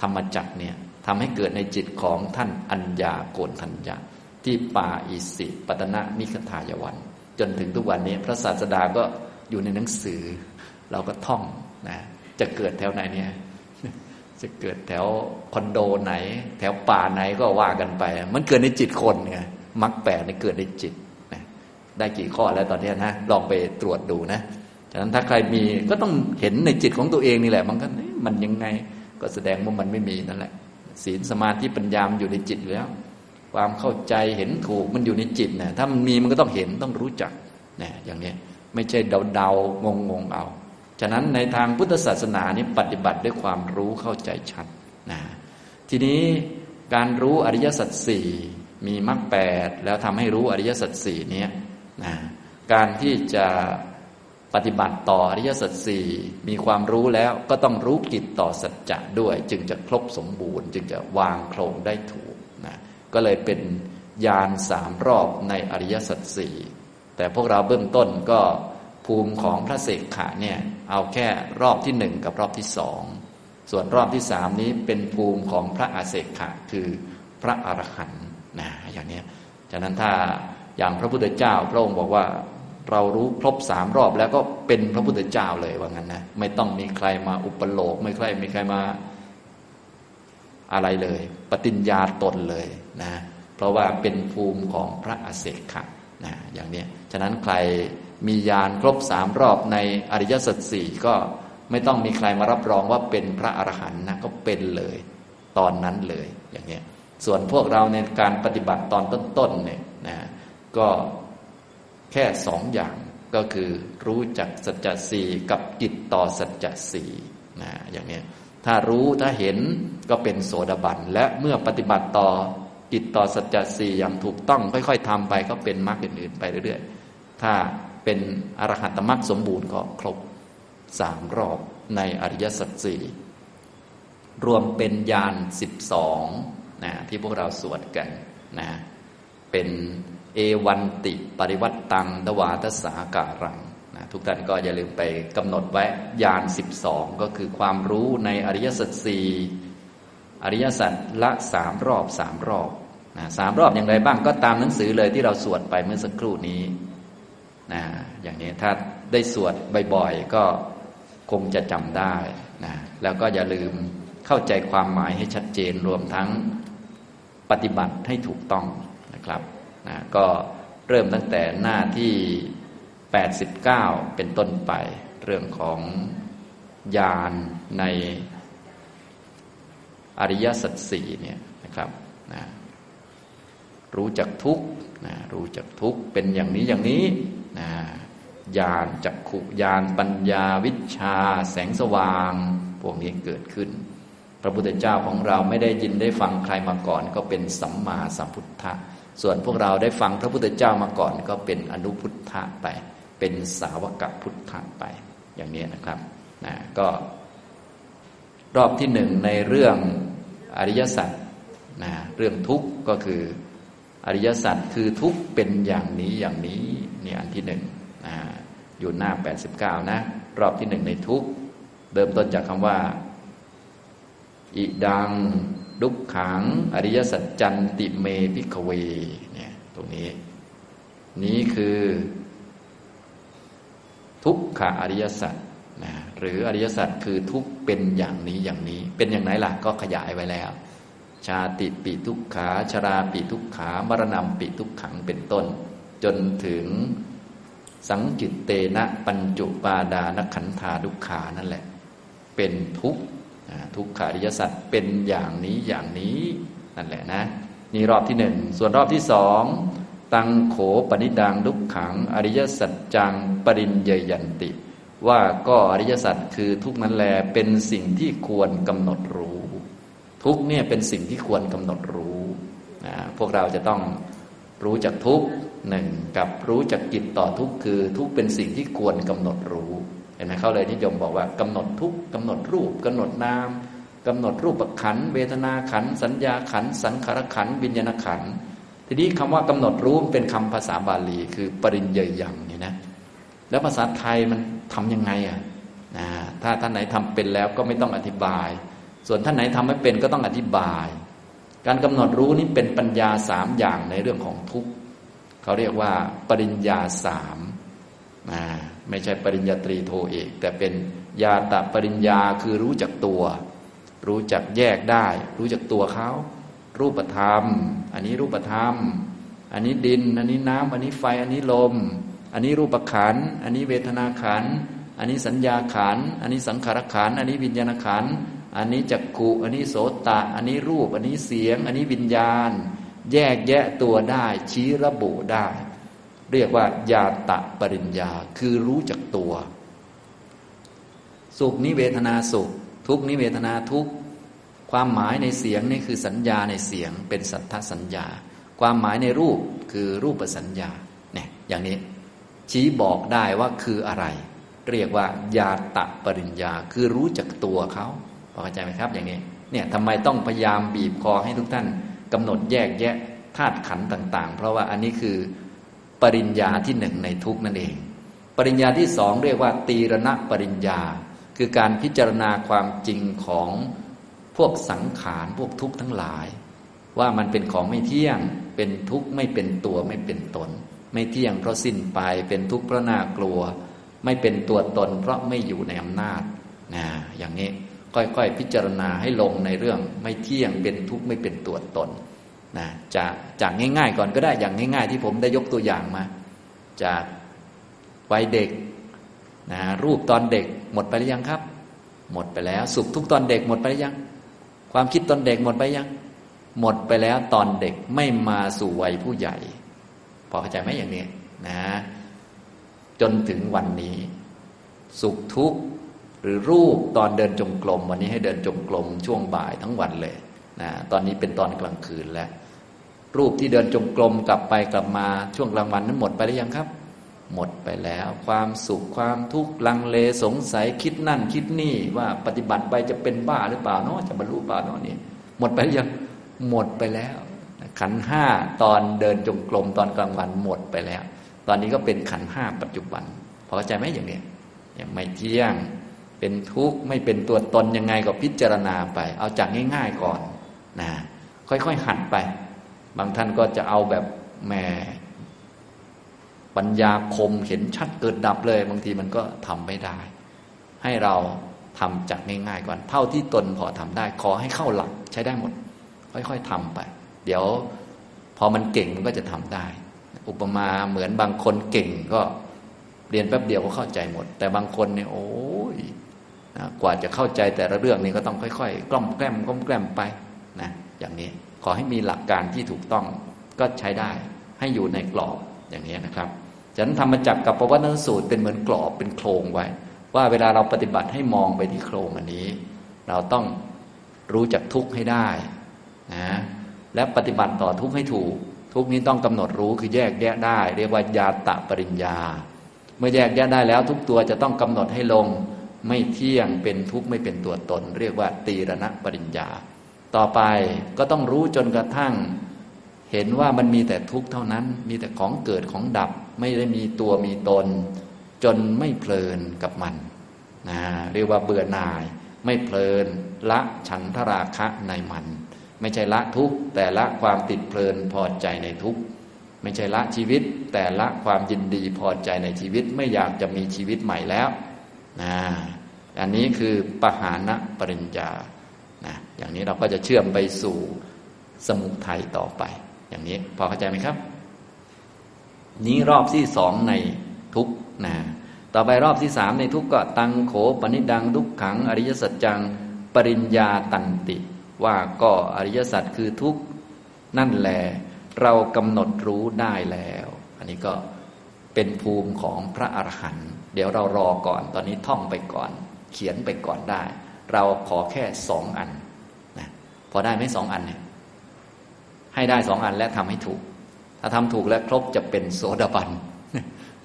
ธรรมจักเนี่ยทำให้เกิดในจิตของท่านอัญญาโกนทัญญาที่ป่าอิสิปตนะมิคทายวัน จนถึงทุกวันนี้ พระศาสดาก็อยู่ในหนังสือ เราก็ท่องนะจะเกิดแถวไหนเนี่ยจะเกิดแถวคอนโดไหน แถวป่าไหนก็ว่ากันไป มันเกิดในจิตคนไงมรรคแปดในเกิดในจิตนะได้กี่ข้อแล้วตอนนี้นะลองไปตรวจดูนะฉะนั้นถ้าใครมีก็ต้องเห็นในจิตของตัวเองนี่แหละ มันก็มันยังไง ก็แสดงว่ามันไม่มีนั่นแหละศีลสมาธิปัญญามันอยู่ในจิตแล้ว ความเข้าใจเห็นถูกมันอยู่ในจิตนะถ้ามันมีมันก็ต้องเห็นต้องรู้จักนะอย่างนี้ไม่ใช่เดาเดางงงเอา ฉะนั้นในทางพุทธศาสนานี้ปฏิบัติด้วยความรู้เข้าใจชัดนะทีนี้การรู้อริยสัจสี่มีมรรคแปดแล้วทำให้รู้อริยสัจสี่นี้นะการที่จะปฏิบัติต่ออริยสัจสี่มีความรู้แล้วก็ต้องรู้กิจต่อสัจจะด้วย จึงจะครบสมบูรณ์ จึงจะวางโครงได้ถูก ก็เลยเป็นยานสามรอบในอริยสัจสี่แต่พวกเราเบื้องต้นก็ภูมิของพระเสกขะเนี่ยเอาแค่รอบที่หนึ่งกับรอบที่สองส่วนรอบที่สามนี้เป็นภูมิของพระอาเสกขะคือพระอรหันต์นะอย่างนี้ฉะนั้นถ้าอย่างพระพุทธเจ้าพระองค์บอกว่าเรารู้ครบสามรอบแล้วก็เป็นพระพุทธเจ้าเลยว่างั้นนะไม่ต้องมีใครมาอุปโลกไม่ใครมีใครมา อะไรเลย ปฏิญญาตนเลยนะเพราะว่าเป็นภูมิของพระอเศกขะนะอย่างนี้ฉะนั้นใครมียานครบสามรอบในอริยสัจสี่ก็ไม่ต้องมีใครมารับรองว่าเป็นพระอรหันต์นะก็เป็นเลย ตอนนั้นเลยอย่างนี้ส่วนพวกเราในการปฏิบัติตอนต้นๆเนี่ยนะก็แค่สองอย่างก็คือรู้จักสัจจะสี่กับจิตต่อสัจจะสี่นะอย่างนี้ ถ้ารู้ถ้าเห็นก็เป็นโสดาบัน และเมื่อปฏิบัติต่อจิตต่อสัจจะสี่อย่างถูกต้องค่อย ๆทำไปก็เป็นมรรคอื่นๆไปเรื่อยๆ ถ้าเป็นอรหัตมรรคสมบูรณ์ก็ครบสามรอบในอริยสัจสี่รวมเป็นญาณสิบสองนะที่พวกเราสวดกันนะเป็นเอวันติปริวัตตังดวาทสาการัง ทุกท่านก็อย่าลืมไปกำหนดไว้ญาณสิบสองก็คือความรู้ในอริยสัจสี่อริยสัจละสามรอบสามรอบนะสามรอบอย่างไรบ้างก็ตามหนังสือเลยที่เราสวดไปเมื่อสักครู่นี้นะอย่างนี้ถ้าได้สวดบ่อยๆก็คงจะจำได้นะแล้วก็อย่าลืมเข้าใจความหมายให้ชัดเจนรวมทั้งปฏิบัติให้ถูกต้องนะครับนะก็เริ่มตั้งแต่หน้าที่ 89 เป็นต้นไป เรื่องของญาณในอริยสัจสี่เนี่ยนะครับนะรู้จักทุกนะรู้จักทุกเป็นอย่างนี้อย่างนี้นะญาณจักขุญาณปัญญาวิชา แสงสว่าง พวกนี้เกิดขึ้น พระพุทธเจ้าของเราไม่ได้ยินได้ฟังใครมาก่อน ก็เป็นสัมมาสัมพุทธะส่วนพวกเราได้ฟังพระพุทธเจ้ามาก่อน ก็เป็นอนุพุทธะไป เป็นสาวกพุทธะไปอย่างนี้นะครับนะก็รอบที่หนึ่งในเรื่องอริยสัจนะเรื่องทุกข์ก็คืออริยสัจคือทุกข์เป็นอย่างนี้อย่างนี้นี่อันที่หนึ่งนะอยู่หน้า 89 นะ รอบที่หนึ่งในทุกข์เริ่มต้นจากคำว่า อิทัง ทุกขัง อริยสัจจันติเม ภิกขะเวเนี่ยตรงนี้ นี้คือ ทุกขะอริยสัจนะหรืออริยสัจคือทุกเป็นอย่างนี้อย่างนี้ เป็นอย่างไหนล่ะก็ขยายไว้แล้ว ชาติปีทุกขาชราปีทุกขามรณะปีทุกขังเป็นต้น จนถึงสังจิตเตนะปัญจุปาดานขันธาทุกขานั่นแหละ เป็นทุกขทุกขาริยสัจเป็นอย่างนี้อย่างนี้นั่นแหละนะ นี่รอบที่หนึ่งส่วนรอบที่สอง ตังโขปนิดังทุกขัง อริยสัจจังปริญเยยันติ ว่าก็อริยสัจคือทุกนั้นแลเป็นสิ่งที่ควรกำหนดรู้ ทุกเนี่ยเป็นสิ่งที่ควรกำหนดรู้นะพวกเราจะต้องรู้จักทุกหนึ่งกับรู้จักจิตต่อทุกคือ ทุกเป็นสิ่งที่ควรกำหนดรู้เห็นไหมเขาเลยนิยมบอกว่ากำหนดทุกกำหนดรูปกำหนดนามกำหนดรูปขันเวทนาขันสัญญาขันสังขารขันวิญญาณขัน ทีนี้คำว่ากำหนดรู้เป็นคำภาษาบาลี คือปริญเยยังนี่นะ แล้วภาษาไทยมันทํำยังไงอะนะถ้าท่านไหนทำเป็นแล้วก็ไม่ต้องอธิบาย ส่วนท่านไหนทำไม่เป็นก็ต้องอธิบาย การกำหนดรู้นี้เป็นปัญญาสามอย่างในเรื่องของทุกข์เขาเรียกว่าปริญญาสามไม่ใช่ปริญญาตรีโทเอก แต่เป็นญาตปริญญาคือรู้จักตัว รู้จักแยกได้ รู้จักตัวเขา รูปธรรม อันนี้รูปธรรม อันนี้ดิน อันนี้น้ำอันนี้ไฟ อันนี้ลม อันนี้รูปขัน อันนี้เวทนาขัน อันนี้สัญญาขัน อันนี้สังขารขัน อันนี้วิญญาณขัน อันนี้จักขุ อันนี้โสตะ อันนี้รูป อันนี้เสียง อันนี้วิญญาณ แยกแยะตัวได้ ชี้ระบุได้ เรียกว่าญาตะปริญญา คือรู้จักตัว สุขนี้เวทนาสุข ทุกนี้เวทนาทุก ความหมายในเสียงนี่คือสัญญาในเสียงเป็นสัทธสัญญา ความหมายในรูปคือรูปสัญญาเนี่ยอย่างนี้ ชี้บอกได้ว่าคืออะไร เรียกว่า ญาตะปริญญา คือรู้จักตัวเขาเข้าใจไหมครับ อย่างนี้เนี่ยทำไมต้องพยายามบีบคอให้ทุกท่านกำหนดแยกแยะธาตุขันต่าง ๆ เพราะว่าอันนี้คือปริญญาที่หนึ่งในทุกนั่นเอง ปริญญาที่สองเรียกว่า ตีรณะปริญญา คือการพิจารณาความจริงของ พวกสังขารพวกทุกข์ทั้งหลาย ว่ามันเป็นของไม่เที่ยง เป็นทุกข์ไม่เป็นตัวไม่เป็นตน ไม่เที่ยงเพราะสิ้นไปเป็นทุกข์เพราะน่ากลัว ไม่เป็นตัวตน เพราะไม่อยู่ในอำนาจนะอย่างนี้ค่อยๆ พิจารณาให้ลงในเรื่องไม่เที่ยงเป็นทุกข์ไม่เป็นตัวตนนะจะจากง่าย ๆ ก่อนก็ได้อย่างง่าย ๆ ที่ผมได้ยกตัวอย่างมา จากวัยเด็กนะรูปตอนเด็กหมดไปหรือยังครับ หมดไปแล้ว สุขทุกตอนเด็กหมดไปหรือยัง ความคิดตอนเด็กหมดไปยัง หมดไปแล้วตอนเด็กไม่มาสู่วัยผู้ใหญ่ พอเข้าใจไหมอย่างนี้นะ จนถึงวันนี้ สุขทุกข์หรือรูปตอนเดินจงกรมวันนี้ให้เดินจงกรมช่วงบ่ายทั้งวันเลยนะตอนนี้เป็นตอนกลางคืนแล้ว รูปที่เดินจงกรมกลับไปกลับมาช่วงกลางวันนั้นหมดไปหรือยังครับ หมดไปแล้ว ความสุขความทุกข์ลังเลสงสัยคิดนั่นคิดนี่ว่าปฏิบัติไปจะเป็นบ้าหรือเปล่าเนาะจะบรรลุเปล่าเนาะนี่หมดไปยังหมดไปแล้ว ขันห้าตอนเดินจงกรมตอนกลางวันหมดไปแล้ว ตอนนี้ก็เป็นขันห้าปัจจุบันพอเข้าใจไหมอย่างนี้ยังไม่เที่ยงเป็นทุกข์ไม่เป็นตัวตนยังไงก็พิจารณาไป เอาจากง่าย ๆก่อนนะค่อยๆหัดไป บางท่านก็จะเอาแบบแหม ปัญญาคมเห็นชัดเกิดดับเลย บางทีมันก็ทำไม่ได้ ให้เราทำจากง่ายๆก่อน เท่าที่ตนพอทำได้ ขอให้เข้าหลักใช้ได้หมด ค่อยๆทำไป เดี๋ยวพอมันเก่งมันก็จะทำได้ อุปมาเหมือนบางคนเก่งก็เรียนแป๊บเดียวก็เข้าใจหมด แต่บางคนเนี่ยโอ้ยนะกว่าจะเข้าใจแต่ละเรื่องนี้ก็ต้องค่อยๆกล้อมแกล้มกล้อมแกล้มไปนะอย่างนี้ขอให้มีหลักการที่ถูกต้องก็ใช้ได้ ให้อยู่ในกรอบอย่างนี้นะครับ ฉะนั้นธรรมจักรกับปวัตนสูตรเป็นเหมือนกรอบเป็นโครงไว้ ว่าเวลาเราปฏิบัติให้มองไปที่โครงอันนี้ เราต้องรู้จักทุกข์ให้ได้นะและปฏิบัติต่อทุกข์ให้ถูก ทุกนี้ต้องกำหนดรู้คือแยกแยะได้ เรียกว่ายาตะปริญญา เมื่อแยกแยะได้แล้วทุกตัวจะต้องกำหนดให้ลง ไม่เที่ยงเป็นทุกข์ไม่เป็นตัวตน เรียกว่าตีรณะปริญญา ต่อไปก็ต้องรู้จนกระทั่ง เห็นว่ามันมีแต่ทุกข์เท่านั้น มีแต่ของเกิดของดับ ไม่ได้มีตัวมีตน จนไม่เพลินกับมันนะเรียกว่าเบื่อหน่าย ไม่เพลิน ละฉันทราคะในมัน ไม่ใช่ละทุกข์แต่ละความติดเพลินพอใจในทุกข์ไม่ใช่ละชีวิต แต่ละความยินดีพอใจในชีวิตไม่อยากจะมีชีวิตใหม่แล้วนะอันนี้คือปหานะปริญญานะอย่างนี้เราก็จะเชื่อมไปสู่สมุทัยต่อไป อย่างนี้ พอเข้าใจไหมครับ นี้รอบที่สองในทุกนะต่อไปรอบที่สามในทุกก็ตังโขปนิดังทุกขัง อริยสัจจังปริญญาตันติ ว่าก็อริยสัจคือทุกนั่นแหละเรากำหนดรู้ได้แล้ว อันนี้ก็เป็นภูมิของพระอรหันต์เดี๋ยวเรารอก่อน ตอนนี้ท่องไปก่อน เขียนไปก่อนได้ เราขอแค่สองอันนะพอได้ไหมสองอันเนี่ย ให้ได้สองอันและทำให้ถูก ถ้าทำถูกและครบจะเป็นโสดาบัน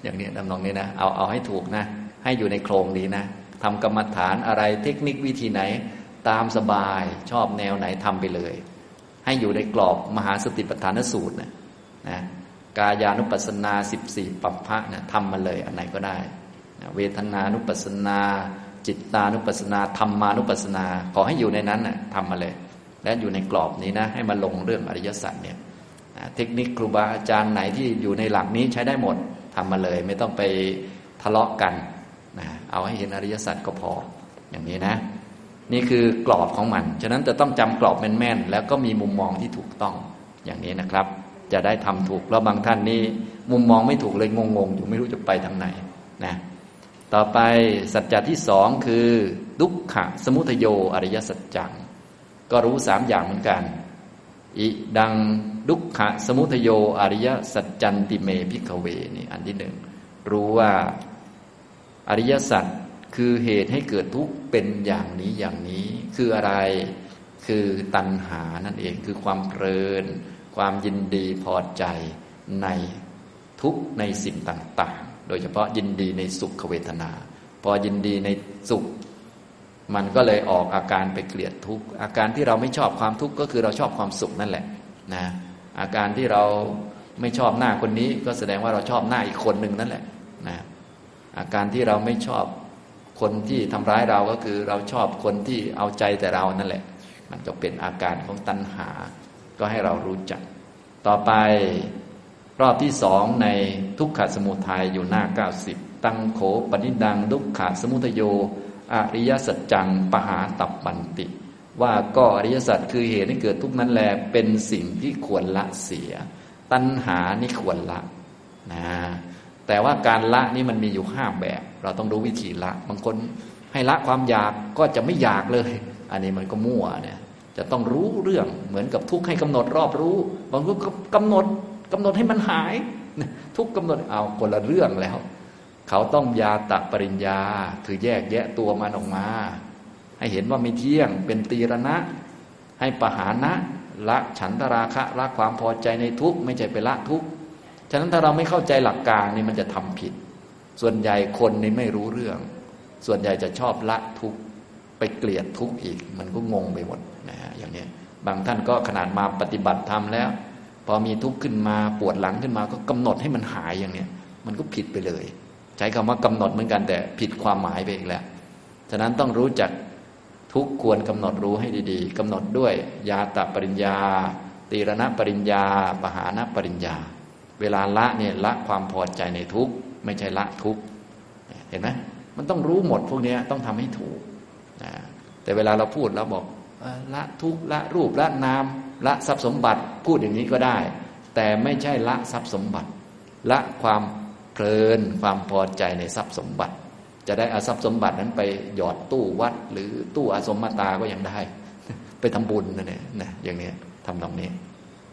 อย่างนี้ดำนองนี้นะเอาเอาให้ถูกนะ ให้อยู่ในโครงนี้นะทำกรรมฐานอะไรเทคนิควิธีไหน ตามสบายชอบแนวไหนทำไปเลย ให้อยู่ในกรอบมหาสติปัฏฐานสูตรนะนะกายานุปัสสนาสิบสี่ปัปพะนะทำมาเลยอันไหนก็ได้เวทนานุปัสสนา จิตตานุปัสสนาธรรมานุปัสสนา ขอให้อยู่ในนั้นนะทำมาเลย และอยู่ในกรอบนี้นะ ให้มาลงเรื่องอริยสัจเนี่ยเทคนิคครูบาอาจารย์ไหนที่อยู่ในหลักนี้ใช้ได้หมดทำมาเลย ไม่ต้องไปทะเลาะกันนะเอาให้เห็นอริยสัจก็พออย่างนี้นะ นี่คือกรอบของมัน ฉะนั้นจะต้องจำกรอบแม่นๆแล้วก็มีมุมมองที่ถูกต้องอย่างนี้นะครับ จะได้ทำถูกแล้วบางท่านนี่มุมมองไม่ถูกเลยงงๆอยู่ไม่รู้จะไปทางไหนนะต่อไปสัจจะที่สองคือ ดุขขะสมุทโยอริยสัจจัง ก็รู้สามอย่างเหมือนกันอิทัง ทุกขะสมุทะโย อะริยะสัจจันติเม ภิกขะเวนี่อันที่หนึ่งรู้ว่าอริยสัจคือเหตุให้เกิดทุกข์เป็นอย่างนี้อย่างนี้ คืออะไรคือตัณหานั่นเองคือความเพลิน ความยินดีพอใจในทุกข์ในสิ่งต่าง ๆ โดยเฉพาะยินดีในสุขเวทนา พอยินดีในสุข มันก็เลยออกอาการไปเกลียดทุกข์อาการที่เราไม่ชอบความทุกข์ก็คือเราชอบความสุขนั่นแหละนะอาการที่เราไม่ชอบหน้าคนนี้ ก็แสดงว่าเราชอบหน้าอีกคนหนึ่งนั่นแหละนะอาการที่เราไม่ชอบคนที่ทำร้ายเราก็คือเราชอบคนที่เอาใจแต่เรานั่นแหละ มันก็เป็นอาการของตัณหา ก็ให้เรารู้จัก ต่อไปรอบที่สองในทุกขสมุทัยอยู่หน้าเก้าสิบตังโขปนิดัง ทุกขสมุทโย อริยสัจจังปหาตับปันติ ว่าก็อริยสัจคือเหตุให้เกิดทุกนั้นแลเป็นสิ่งที่ควรละเสีย ตัณหานี่ควรละนะแต่ว่าการละนี่มันมีอยู่ห้าแบบ เราต้องรู้วิธีละ บางคนให้ละความอยากก็จะไม่อยากเลย อันนี้มันก็มั่วเนี่ยจะต้องรู้เรื่องเหมือนกับทุกข์ให้กำหนดรอบรู้บางคนกำหนดกำหนดให้มันหาย ทุกกำหนดเอาคนละเรื่องแล้ว เขาต้องยาตะปริญญา คือแยกแยะตัวมันออกมา ให้เห็นว่าไม่เที่ยง เป็นตีรณะ ให้ปหานะ ละฉันทราคะละความพอใจในทุกข์ไม่ใช่ไปละทุกข์ ฉะนั้นถ้าเราไม่เข้าใจหลักการนี่มันจะทำผิด ส่วนใหญ่คนนี่ไม่รู้เรื่อง ส่วนใหญ่จะชอบละทุกข์ไปเกลียดทุกข์อีก มันก็งงไปหมดนะฮะอย่างนี้บางท่านก็ขนาดมาปฏิบัติธรรมแล้ว พอมีทุกข์ขึ้นมาปวดหลังขึ้นมาก็กำหนดให้มันหายอย่างเนี้ยมันก็ผิดไปเลย ใช้คำว่ากำหนดเหมือนกันแต่ผิดความหมายไปอีกแล้ว ฉะนั้นต้องรู้จักทุกควรกำหนดรู้ให้ดีๆกำหนดด้วยยาตปริญญา ตีรณปริญญา ปหานปริญญา เวลาละเนี่ยละความพอใจในทุกไม่ใช่ละทุกเห็นไหมมันต้องรู้หมดพวกนี้ต้องทำให้ถูกนะแต่เวลาเราพูดเราบอกละทุกละรูปละนามละทรัพย์สมบัติพูดอย่างนี้ก็ได้ แต่ไม่ใช่ละทรัพย์สมบัติ ละความ เพลินความพอใจในทรัพย์สมบัติ จะได้อาทรัพย์สมบัตินั้นไปหยอดตู้วัด หรือตู้อาสมมาตาก็ยังได้ ไปทำบุญนั่นเองนะอย่างนี้ทำตรงนี้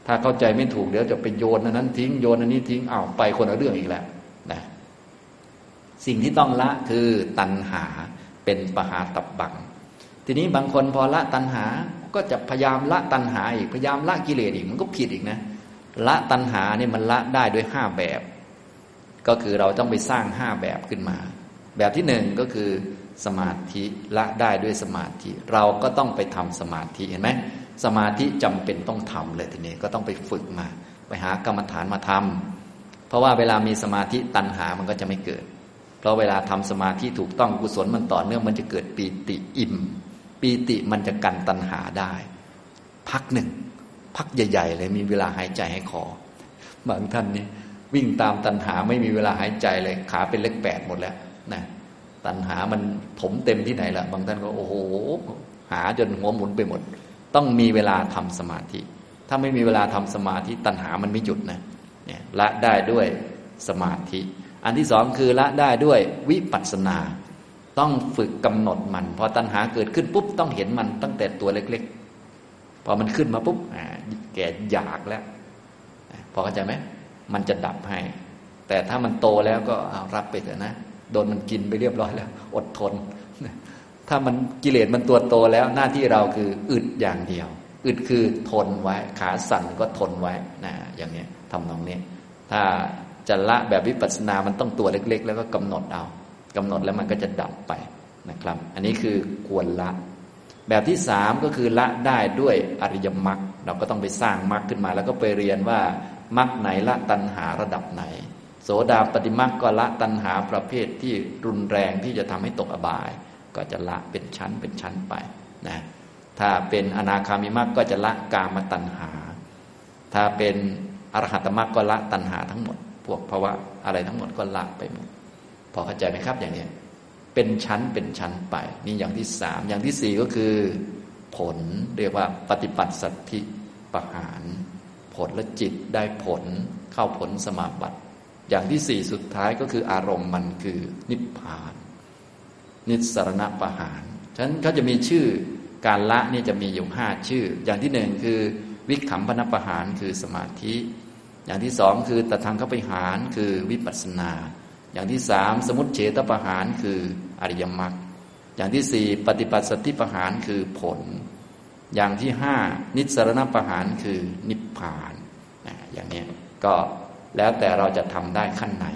ถ้าเข้าใจไม่ถูกเดี๋ยวจะไปโยนอันนั้นทิ้งโยนอันนี้ทิ้งอ้าวไปคนละเรื่องอีกแล้วนะสิ่งที่ต้องละคือตัณหาเป็นปหาตับบัง ทีนี้บางคนพอละตัณหาก็จะพยายามละตัณหาอีกพยายามละกิเลสอีกมันก็ผิดอีกนะละตัณหาเนี่ยมันละได้ด้วยห้าแบบ ก็คือเราต้องไปสร้างห้าแบบขึ้นมา แบบที่หนึ่งก็คือสมาธิละได้ด้วยสมาธิ เราก็ต้องไปทำสมาธิเห็นไหมสมาธิจำเป็นต้องทำเลยทีนี้ก็ต้องไปฝึกมา ไปหากรรมฐานมาทำเพราะว่าเวลามีสมาธิตัณหามันก็จะไม่เกิด เพราะเวลาทำสมาธิถูกต้องกุศลมันต่อเนื่องมันจะเกิดปีติอิ่ม ปีติมันจะกันตัณหาได้ พักหนึ่ง พักใหญ่ ๆ เลยมีเวลาหายใจให้คอบางท่านนี่ วิ่งตามตัณหาไม่มีเวลาหายใจเลยขาเป็นเล็กแปดหมดแล้วนะตัณหามันถมเต็มที่ไหนละบางท่านก็โอ้โห หาจนหัวหมุนไปหมด ต้องมีเวลาทำสมาธิ ถ้าไม่มีเวลาทำสมาธิตัณหามันไม่หยุดนะเนี่ยละได้ด้วยสมาธิ อันที่สองคือละได้ด้วยวิปัสสนา ต้องฝึกกำหนดมัน พอตัณหาเกิดขึ้นปุ๊บต้องเห็นมันตั้งแต่ตัวเล็ก ๆ พอมันขึ้นมาปุ๊บแก่อยากแล้ว พอเข้าใจไหม มันจะดับให้ แต่ถ้ามันโตแล้วก็รับไปเถอะนะโดนมันกินไปเรียบร้อยแล้ว อดทน ถ้ามันกิเลสมันตัวโตแล้วหน้าที่เราคืออึดอย่างเดียว อึดคือทนไว้ ขาสั่นก็ทนไว้นะอย่างนี้ทำตรงนี้ ถ้าจะละแบบวิปัสสนา มันต้องตัวเล็ก ๆ แล้วก็กำหนดเอากำหนดแล้วมันก็จะดับไปนะครับ อันนี้คือควรละ แบบที่สามก็คือละได้ด้วยอริยมรรคเราก็ต้องไปสร้างมรรคขึ้นมา แล้วก็ไปเรียนว่า มรรคไหนละตัณหาระดับไหน โสดาปฏิมักก็ละตัณหาประเภทที่รุนแรงที่จะทำให้ตกอบาย ก็จะละเป็นชั้นเป็นชั้นไปนะถ้าเป็นอนาคามิมักก็จะละกามตัณหา ถ้าเป็นอรหัตมักก็ละตัณหาทั้งหมด พวกภาวะอะไรทั้งหมดก็ละไปหมดพอเข้าใจไหมครับอย่างนี้เป็นชั้นเป็นชั้นไป นี่อย่างที่สามอย่างที่สี่ก็คือ ผลเรียกว่าปฏิปัติสัตธิปะหาร ผลและจิตได้ผลเข้าผลสมาบัติ อย่างที่สี่สุดท้ายก็คืออารมณ์มันคือนิพพาน นิสรณประหารฉะนั้นเขาจะมีชื่อการละนี่จะมีอยู่ห้าชื่อ อย่างที่หนึ่งคือวิขำพนประหารคือสมาธิ อย่างที่สองคือตทางเขาไปหารคือวิปัสสนา อย่างที่สามสมุติเฉตประหารคืออริยมรรคอย่างที่สี่ปฏิปัติสติประหารคือผล อย่างที่ห้านิสรณประหารคือนิพพานอย่างนี้ก็แล้วแต่เราจะทำได้ขั้นไหน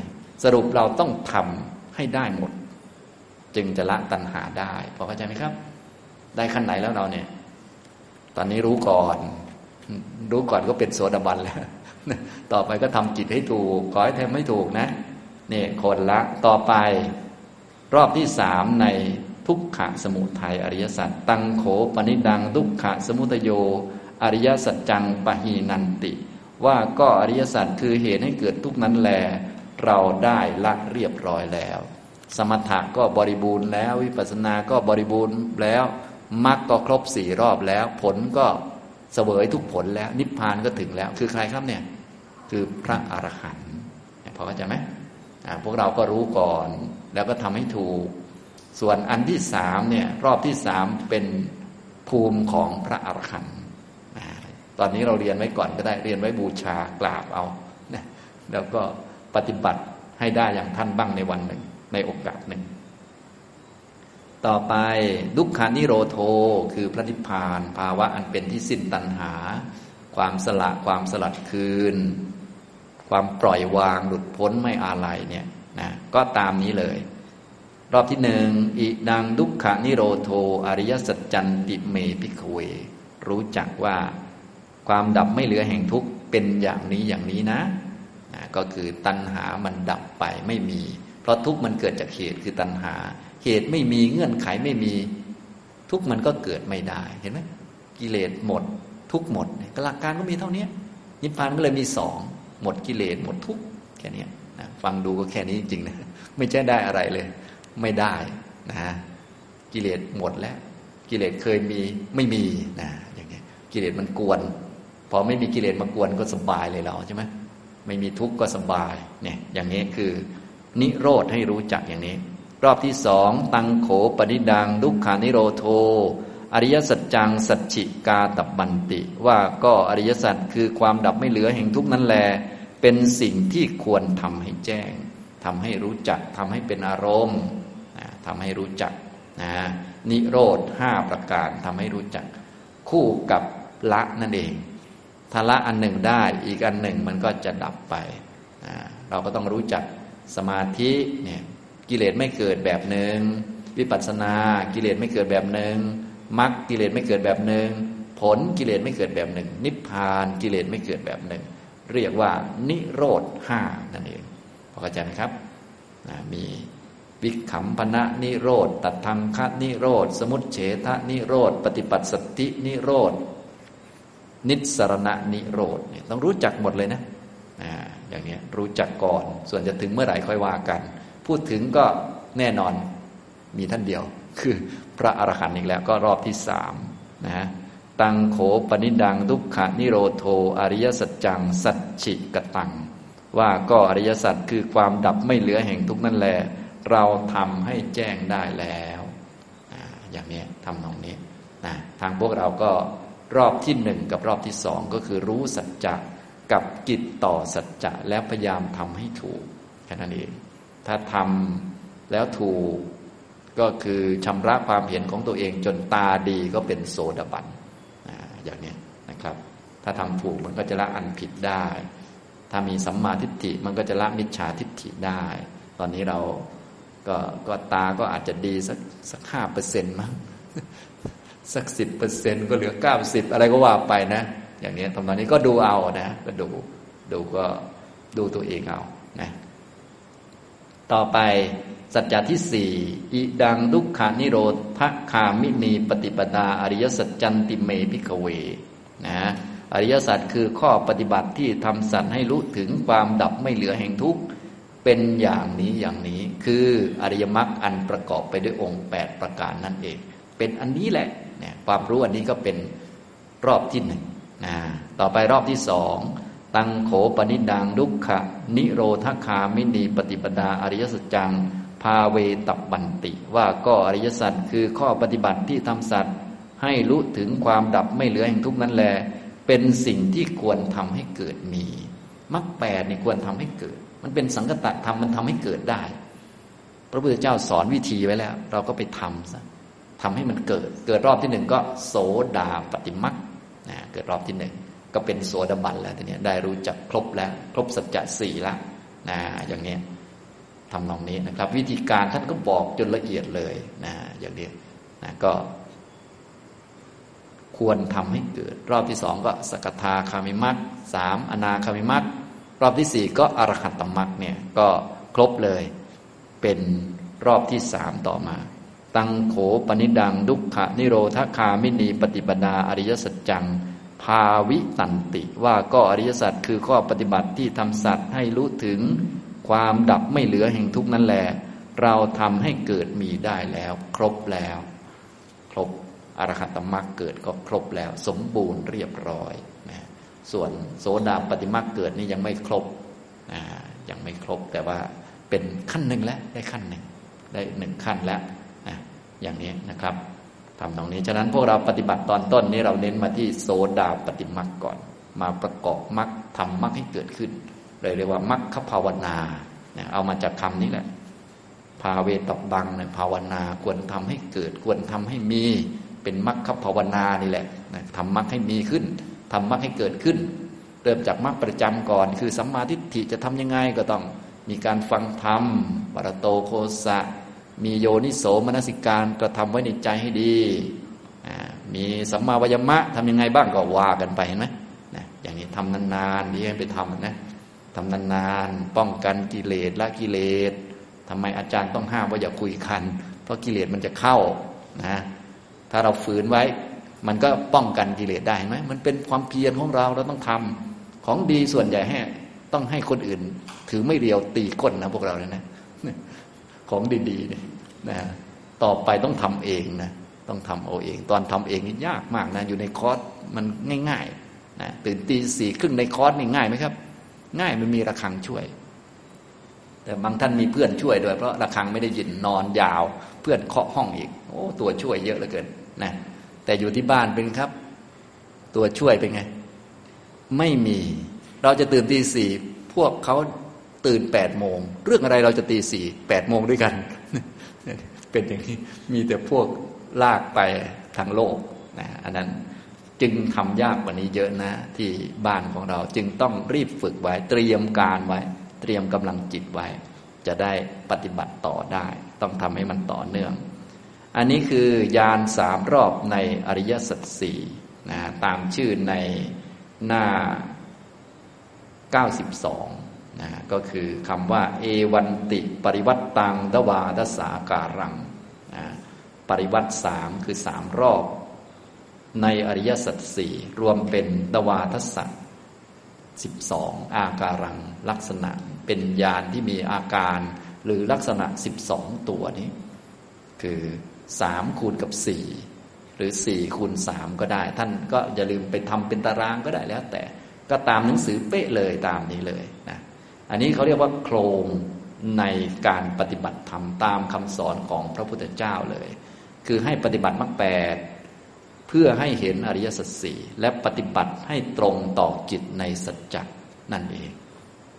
สรุปเราต้องทำให้ได้หมด จึงจะละตัณหาได้พอเข้าใจไหมครับ ได้ขั้นไหนแล้วเราเนี่ย ตอนนี้รู้ก่อน รู้ก่อนก็เป็นโสดาบันแล้วต่อไปก็ทำจิตให้ถูกขอให้ทำให้ถูกนะนี่คนละต่อไปรอบที่สามใน ทุกขะสมุทัยอริยสัจตังโขปนิดัง ทุกขะสมุทโย อริยสัจจังปะหีนันติ ว่าก็อริยสัจคือเหตุให้เกิดทุกนั้นแล เราได้ละเรียบร้อยแล้ว สมถะก็บริบูรณ์แล้ว วิปัสสนาก็บริบูรณ์แล้วมรรคก็ครบสี่รอบแล้ว ผลก็เสวยทุกผลแล้ว นิพพานก็ถึงแล้ว คือใครครับเนี่ย คือพระอรหันต์พอเข้าใจไหมพวกเราก็รู้ก่อน แล้วก็ทำให้ถูก ส่วนอันที่สามเนี่ยรอบที่สามเป็นภูมิของพระอรหันต์ตอนนี้เราเรียนไว้ก่อนก็ได้เรียนไว้บูชากราบเอานะแล้วก็ปฏิบัติให้ได้อย่างท่านบ้างในวันหนึ่งในโอกาสหนึ่ง ต่อไปดุขานิโรโทคือพระนิพพาน ภาวะอันเป็นที่สิ้นตัณหา ความสละความสลัดคืน ความปล่อยวางหลุดพ้นไม่อาลัยเนี่ยนะก็ตามนี้เลย รอบที่หนึ่งอิดังดุขานิโรโท อริยสัจจันติเมพิกเว รู้จักว่าความดับไม่เหลือแห่งทุกข์เป็นอย่างนี้อย่างนี้นะนะก็คือตัณหามันดับไปไม่มี เพราะทุกข์มันเกิดจากเหตุคือตัณหา เหตุไม่มีเงื่อนไขไม่มี ทุกข์มันก็เกิดไม่ได้เห็นไหมกิเลสหมด ทุกหมดหลักการก็มีเท่านี้นิพพานก็เลยมีสองหมดกิเลสหมดทุกข์แค่นี้นะฟังดูก็แค่นี้จริงๆนะไม่ใช่ได้อะไรเลย ไม่ได้นะกิเลสหมดแล้ว กิเลสเคยมีไม่มีนะอย่างเงี้ยกิเลสมันกวน พอไม่มีกิเลสมากวนก็สบายเลยเราใช่ไหมไม่มีทุกข์ก็สบายเนี่ยอย่างนี้คือ นิโรธให้รู้จักอย่างนี้ รอบที่สองตังโขปนิดังดุขานิโรโท อริยสัจจังสัจฉิกาตับบันติ ว่าก็อริยสัจคือความดับไม่เหลือแห่งทุกนั้นแล เป็นสิ่งที่ควรทำให้แจ้งทำให้รู้จักทำให้เป็นอารมณ์ ทำให้รู้จักนะนิโรธห้าประการทำให้รู้จัก คู่กับละนั่นเองถ้าละอันหนึ่งได้อีกอันหนึ่งมันก็จะดับไปเราก็ต้องรู้จักสมาธิเนี่ยกิเลสไม่เกิดแบบหนึ่งวิปัสสนากิเลสไม่เกิดแบบหนึ่งมรรคกิเลสไม่เกิดแบบหนึ่งผลกิเลสไม่เกิดแบบหนึ่ง นิพพานกิเลสไม่เกิดแบบหนึ่ง เรียกว่านิโรธห้านั่นเองพอเข้าใจไหมครับมี วิขำพนะนิโรธตัดทางคนิโรธ สมุตเฉทะนิโรธ ปฏิปัสสตินิโรธ นิสรณะนิโรธเนี่ยต้องรู้จักหมดเลยนะอ่าอย่างนี้รู้จักก่อน ส่วนจะถึงเมื่อไหร่ค่อยว่ากัน พูดถึงก็แน่นอนมีท่านเดียว คือพระอรหันต์อีกแล้วก็รอบที่สามนะตังโขปนิดังทุกขานิโรโท อริยสัจจัง สัจฉิกตัง ว่าก็อริยสัจคือความดับไม่เหลือแห่งทุกนั่นแหละ เราทำให้แจ้งได้แล้วอย่างนี้ทำตรงนี้นะทางพวกเราก็รอบที่หนึ่งกับรอบที่สองก็คือรู้สัจจะกับกิจต่อสัจจะแล้วพยายามทำให้ถูกแค่นั้นเองถ้าทำแล้วถูกก็คือชำระความเห็นของตัวเองจนตาดีก็เป็นโสดาบันอย่างนี้นะครับ ถ้าทำถูกมันก็จะละอันผิดได้ ถ้ามีสัมมาทิฏฐิมันก็จะละมิจฉาทิฏฐิได้ ตอนนี้เรา ก็ก็ตาก็อาจจะดีสักสักห้าเปอร์เซ็นต์มั้งสักสิบเปอร์เซ็นต์ก็เหลือเก้าสิบอะไรก็ว่าไปนะ อย่างนี้ทำตอนนี้ก็ดูเอานะ ก็ดูดูก็ดูตัวเองเอานะต่อไปสัจจะที่สี่อิทังทุกขะนิโรธะคามินี ปะฏิปะทา อะริยะสัจจันติเม ภิกขะเวนะอริยสัจคือข้อปฏิบัติที่ทำสัตว์ให้รู้ถึงความดับไม่เหลือแห่งทุกข์ เป็นอย่างนี้อย่างนี้คืออริยมรรคอันประกอบไปด้วยองค์ 8 ประการนั่นเอง เป็นอันนี้แหละเนี่ยความรู้อันนี้ก็เป็นรอบที่หนึ่งนะต่อไปรอบที่สองตังโขปนิดังดุขะนิโรธคามินีปฏิปดาอริยสัจจังพาเวตับบันติ ว่าก็อริยสัจคือข้อปฏิบัติที่ทำสัตว์ให้รู้ถึงความดับไม่เหลือแห่งทุกนั้นแล เป็นสิ่งที่ควรทำให้เกิดมีมรรคแปดนี่ควรทำให้เกิด มันเป็นสังกตธรรมมันทำให้เกิดได้ พระพุทธเจ้าสอนวิธีไว้แล้ว เราก็ไปทำซะทำให้มันเกิด เกิดรอบที่หนึ่งก็โสดาปฏิมักนะเกิดรอบที่หนึ่งก็เป็นโสดาบันแล้วทีนี้ได้รู้จักครบแล้วครบสัจจะสี่ล้วนะอย่างนี้ทำนองนี้นะครับ วิธีการท่านก็บอกจนละเอียดเลยนะอย่างนี้นะก็ ควรทำให้เกิด รอบที่สองก็สกทาคามิมัตสามอนาคามิมัต รอบที่สี่ก็อรหัตตมักเนี่ยก็ครบเลยเป็นรอบที่สามต่อมา ตังโขปนิดังดุขะนิโรธคามินีปฏิปดาอริยสัจจัง ภาวิตันติ ว่าก็อริยสัจคือข้อปฏิบัติที่ทำสัตว์ให้รู้ถึงความดับไม่เหลือแห่งทุกนั้นแหละเราทำให้เกิดมีได้แล้ว ครบแล้ว ครบอรหัตมรรคเกิดก็ครบแล้ว สมบูรณ์เรียบร้อย ส่วนโสดาปฏิมรรคเกิดนี่ยังไม่ครบยังไม่ครบแต่ว่าเป็นขั้นหนึ่งแล้วได้ขั้นหนึ่งได้หนึ่งขั้นแล้วอย่างนี้นะครับทำตรงนี้ฉะนั้นพวกเราปฏิบัติตอนต้นนี้เราเน้นมาที่โสดาปฏิมรรคก่อน มาประกอบมรรคทำมรรคให้เกิดขึ้นเลยเรียกว่ามรรคภาวนาเอามาจากคำนี้แหละภาเวตบังเนี่ยภาวนาควรทำให้เกิด ควรทำให้มีเป็นมรรคภาวนานี่แหละทำมรรคให้มีขึ้น ทำมรรคให้เกิดขึ้น เริ่มจากมรรคประจำก่อน คือสัมมาทิฏฐิจะทำยังไงก็ต้อง มีการฟังธรรมปรโตโคสะ มีโยนิโสมนสิการกระทำไว้ในใจให้ดี มีสัมมาวยมะทำยังไงบ้างก็ว่ากันไปเห็นไหมนะอย่างนี้ทำนานๆดีให้ไปทำนะทำนานๆป้องกันกิเลสละกิเลสทำไมอาจารย์ต้องห้ามว่าอย่าคุยคัน เพราะกิเลสมันจะเข้านะถ้าเราฝืนไว้ มันก็ป้องกันกิเลสได้ไหมมันเป็นความเพียรของเราเราต้องทำของดีส่วนใหญ่ให้ต้องให้คนอื่น ถือไม่เรียวตีก้นนะพวกเราเลยนะของดีๆเนี่ยนะต่อไปต้องทำเองนะต้องทำเอาเอง ตอนทำเองนี่ยากมากนะ อยู่ในคอร์สมันง่ายๆนะตื่นตีสี่ครึ่งในคอร์สนี่ง่ายไหมครับ ง่ายมันมีระฆังช่วย แต่บางท่านมีเพื่อนช่วยด้วยเพราะระฆังไม่ได้ยินนอนยาว เพื่อนเคาะห้องอีก โอ้ตัวช่วยเยอะเหลือเกินนะ แต่อยู่ที่บ้านเป็นครับ ตัวช่วยเป็นไง ไม่มี เราจะตื่นตีสี่พวกเขาตื่นแปดโมง เรื่องอะไรเราจะตีสี่แปดโมงด้วยกัน เป็นอย่างนี้มีแต่พวกลากไปทางโลกนะอันนั้นจึงทำยากกว่านี้เยอะนะ ที่บ้านของเราจึงต้องรีบฝึกไว้ เตรียมการไว้ เตรียมกำลังจิตไว้ จะได้ปฏิบัติต่อได้ ต้องทำให้มันต่อเนื่อง อันนี้คือยานสามรอบในอริยสัจสี่นะตามชื่อในหน้า 92นะก็คือคำว่า เอวันติปริวัตตังดวาทสาการังนะปริวัตสามคือสามรอบ ในอริยสัจสี่รวมเป็นดวาทสัจสิบสองอาการังลักษณะเป็นญาณที่มีอาการ หรือลักษณะสิบสองตัวนี้ คือ สามคูณกับสี่หรือสี่คูณสามก็ได้ ท่านก็อย่าลืมไปทำเป็นตารางก็ได้แล้ว แต่ก็ตามหนังสือเป๊ะเลยตามนี้เลยนะอันนี้เขาเรียกว่าโครงในการปฏิบัติธรรมตามคำสอนของพระพุทธเจ้าเลย คือให้ปฏิบัติมรรคแปดเพื่อให้เห็นอริยสัจสี่และปฏิบัติให้ตรงต่อจิตในสัจจนั่นเอง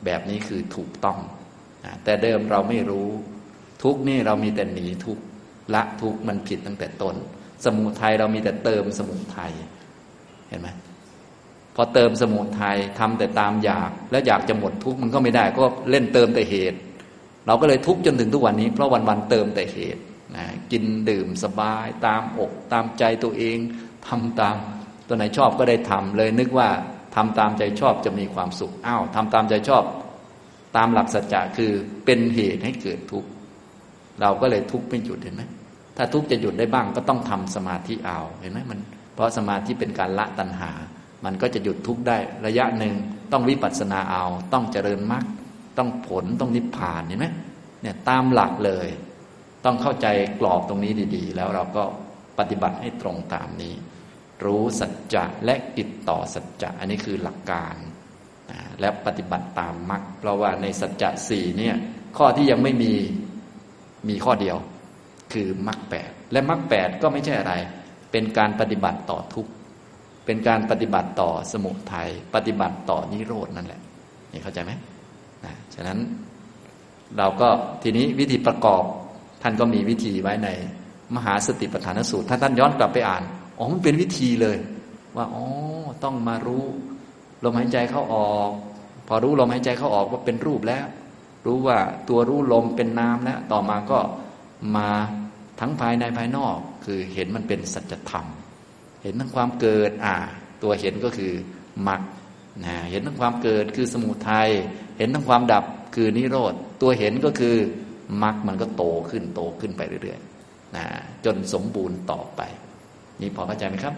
แบบนี้คือถูกต้อง แต่เดิมเราไม่รู้ ทุกนี่เรามีแต่หนีทุก ละทุกมันผิดตั้งแต่ต้น สมุทัยเรามีแต่เติมสมุทัยเห็นไหมพอเติมสมุทัยทำแต่ตามอยาก แล้วอยากจะหมดทุกข์มันก็ไม่ได้ ก็เล่นเติมแต่เหตุ เราก็เลยทุกข์จนถึงทุกวันนี้ เพราะวันวันเติมแต่เหตุนะกินดื่มสบาย ตามอกตามใจตัวเองทำตาม ตัวไหนชอบก็ได้ทำเลยนึกว่าทำตามใจชอบจะมีความสุขอ้าวทำตามใจชอบ ตามหลักสัจจะคือเป็นเหตุให้เกิดทุกข์เราก็เลยทุกข์ไม่หยุดเห็นไหม ถ้าทุกข์จะหยุดได้บ้างก็ต้องทำสมาธิเอาเห็นไหมมัน เพราะสมาธิเป็นการละตัณหา มันก็จะหยุดทุกข์ได้ระยะหนึ่งต้องวิปัสสนาเอา ต้องเจริญมรรคต้องผลต้องนิพพานเห็นไหมเนี่ยตามหลักเลย ต้องเข้าใจกรอบตรงนี้ดี ๆ แล้วเราก็ปฏิบัติให้ตรงตามนี้ รู้สัจจะและติดต่อสัจจะอันนี้คือหลักการและปฏิบัติตามมรรคเพราะว่าในสัจจะสี่เนี่ยข้อที่ยังไม่มีมีข้อเดียว คือมรรคแปดและมรรคแปดก็ไม่ใช่อะไร เป็นการปฏิบัติต่อทุกข์เป็นการปฏิบัติต่อสมุทัยปฏิบัติต่อนิโรดนั่นแหละนี่เข้าใจไหมนะฉะนั้นเราก็ทีนี้วิธีประกอบท่านก็มีวิธีไว้ในมหาสติปัฏฐานสูตร ถ้าท่านย้อนกลับไปอ่านอ๋อมันเป็นวิธีเลย ว่าอ๋อต้องมารู้ลมหายใจเข้าออก พอรู้ลมหายใจเข้าออกว่าเป็นรูปแล้ว รู้ว่าตัวรู้ลมเป็นนามแล้ว ต่อมาก็มา ทั้งภายในภายนอกคือเห็นมันเป็นสัจธรรม เห็นทั้งความเกิดอ่า ตัวเห็นก็คือมรรคนะเห็นทั้งความเกิดคือสมุทัยเห็นทั้งความดับคือนิโรธตัวเห็นก็คือมรรคมันก็โตขึ้นโตขึ้นไปเรื่อยๆนะจนสมบูรณ์ต่อไป นี่พอเข้าใจไหมครับ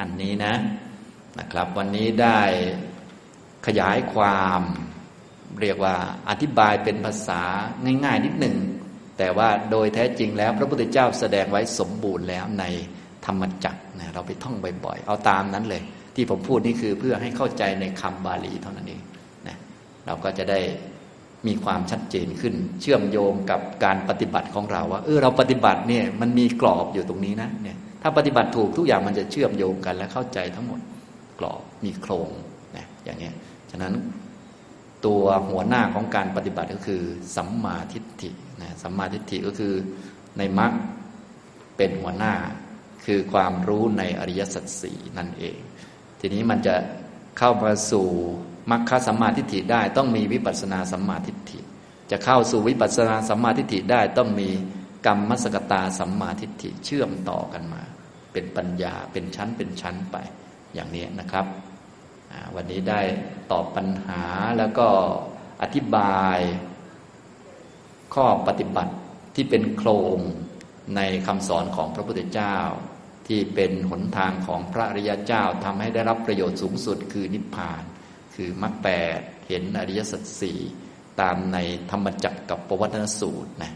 อันนี้นะนะครับ วันนี้ได้ขยายความ เรียกว่าอธิบายเป็นภาษาง่าย ๆ นิดหนึ่ง แต่ว่าโดยแท้จริงแล้ว พระพุทธเจ้าแสดงไว้สมบูรณ์แล้วในธรรมจักรนะเราไปท่องบ่อยๆ เอาตามนั้นเลย ที่ผมพูดนี่คือเพื่อให้เข้าใจในคำบาลีเท่านั้นเองนะเราก็จะได้มีความชัดเจนขึ้น เชื่อมโยงกับการปฏิบัติของเราว่าเออเราปฏิบัติเนี่ยมันมีกรอบอยู่ตรงนี้นะเนี่ยถ้าปฏิบัติถูกทุกอย่างมันจะเชื่อมโยงกันและเข้าใจทั้งหมดกรอบมีโครงนะอย่างนี้ฉะนั้นตัวหัวหน้าของการปฏิบัติก็คือ สัมมาทิฏฐิ นะสัมมาทิฏฐิก็คือในมรรคเป็นหัวหน้า คือความรู้ในอริยสัจสี่นั่นเอง ทีนี้มันจะเข้ามาสู่มรรคสัมมาทิฏฐิได้ต้องมีวิปัสสนาสัมมาทิฏฐิ จะเข้าสู่วิปัสสนาสัมมาทิฏฐิได้ต้องมีกรรมมสกตาสัมมาทิฏฐิเชื่อมต่อกันมา เป็นปัญญาเป็นชั้นเป็นชั้นไปอย่างนี้นะครับ วันนี้ได้ตอบปัญหาแล้วก็อธิบาย ข้อปฏิบัติที่เป็นโครงในคำสอนของพระพุทธเจ้า ที่เป็นหนทางของพระอริยเจ้าทำให้ได้รับประโยชน์สูงสุดคือนิพพาน คือมรรคแปดเห็นอริยสัจสี่ตามในธรรมจักรกับปวัตนสูตรนะ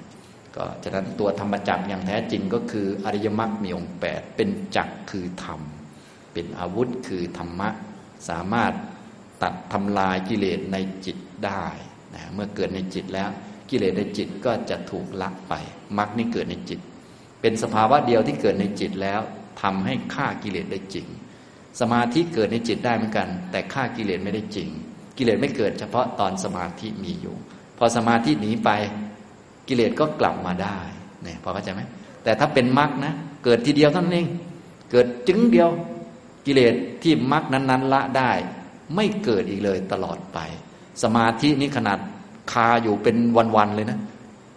ก็ฉะนั้นตัวธรรมจักรอย่างแท้จริงก็คืออริยมรรคมีองค์แปดเป็นจักรคือธรรม เป็นอาวุธคือธรรมะ สามารถตัดทำลายกิเลสในจิตได้นะเมื่อเกิดในจิตแล้ว กิเลสในจิตก็จะถูกลักไปมรรคนี่เกิดในจิต เป็นสภาวะเดียวที่เกิดในจิตแล้วทำให้ฆ่ากิเลสได้จริง สมาธิเกิดในจิตได้เหมือนกัน แต่ฆ่ากิเลสไม่ได้จริง กิเลสไม่เกิดเฉพาะตอนสมาธิมีอยู่ พอสมาธิหนีไปกิเลสก็กลับมาได้เนี่ยพอเข้าใจไหมแต่ถ้าเป็นมรรคนะเกิดทีเดียวเท่านั้นเองเกิดจึงเดียวกิเลสที่มรรคนั้นๆละได้ ไม่เกิดอีกเลยตลอดไป สมาธินี้ขนาด คาอยู่เป็นวันๆเลยนะ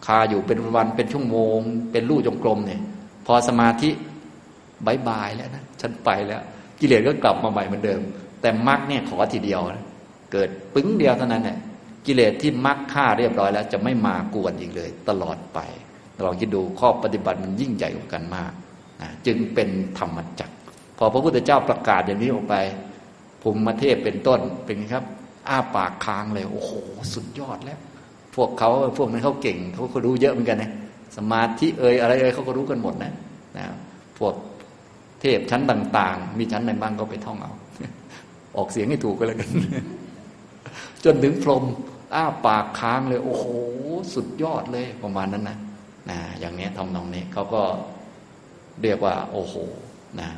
คาอยู่เป็นวันเป็นชั่วโมง เป็นลู่จงกรมเนี่ย พอสมาธิบายบายแล้วนะฉันไปแล้ว กิเลสก็กลับมาใหม่เหมือนเดิม แต่มรรคเนี่ยขอทีเดียวนะเกิดปึ้งเดียวเท่านั้นเนี่ยกิเลสที่มรรคฆ่าเรียบร้อยแล้ว จะไม่มากวนอีกเลย ตลอดไปลองคิดดูข้อปฏิบัติมันยิ่งใหญ่กว่ากันมากนะจึงเป็นธรรมจักรพอพระพุทธเจ้าประกาศอย่างนี้ออกไปภูมิเทพเป็นต้นเป็นครับ อ้าปากค้างเลยโอ้โห สุดยอดแล้ว พวกเขาพวกนั้นเขาเก่งเขาก็รู้เยอะเหมือนกันนะสมาธิเอ่ยอะไรเอ่ยเขาก็รู้กันหมดนะนะพวกเทพชั้นต่าง ๆ มีชั้นไหนบ้างก็ไปท่องเอา ออกเสียงให้ถูกก็แล้วกัน จนถึงพรมอ้าปากค้างเลย โอ้โห สุดยอดเลยประมาณนั้นนะนะอย่างนี้ทำนองนี้เขาก็เรียกว่า โอ้โหนะ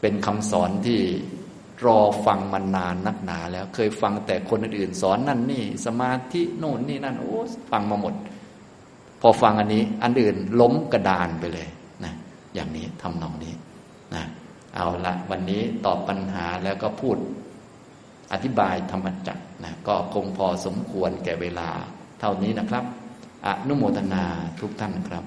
เป็นคำสอนที่ รอฟังมานานนักหนาแล้วเคยฟังแต่คนอื่นสอนนั่นนี่ สมาธิโน่นนี่นั่นโอ้ฟังมาหมด พอฟังอันนี้ อันอื่นล้มกระดานไปเลยนะอย่างนี้ทำนองนี้นะเอาละวันนี้ตอบปัญหาแล้วก็พูดอธิบายธรรมจักรนะก็คงพอสมควรแก่เวลาเท่านี้นะครับ อนุโมทนาทุกท่านครับ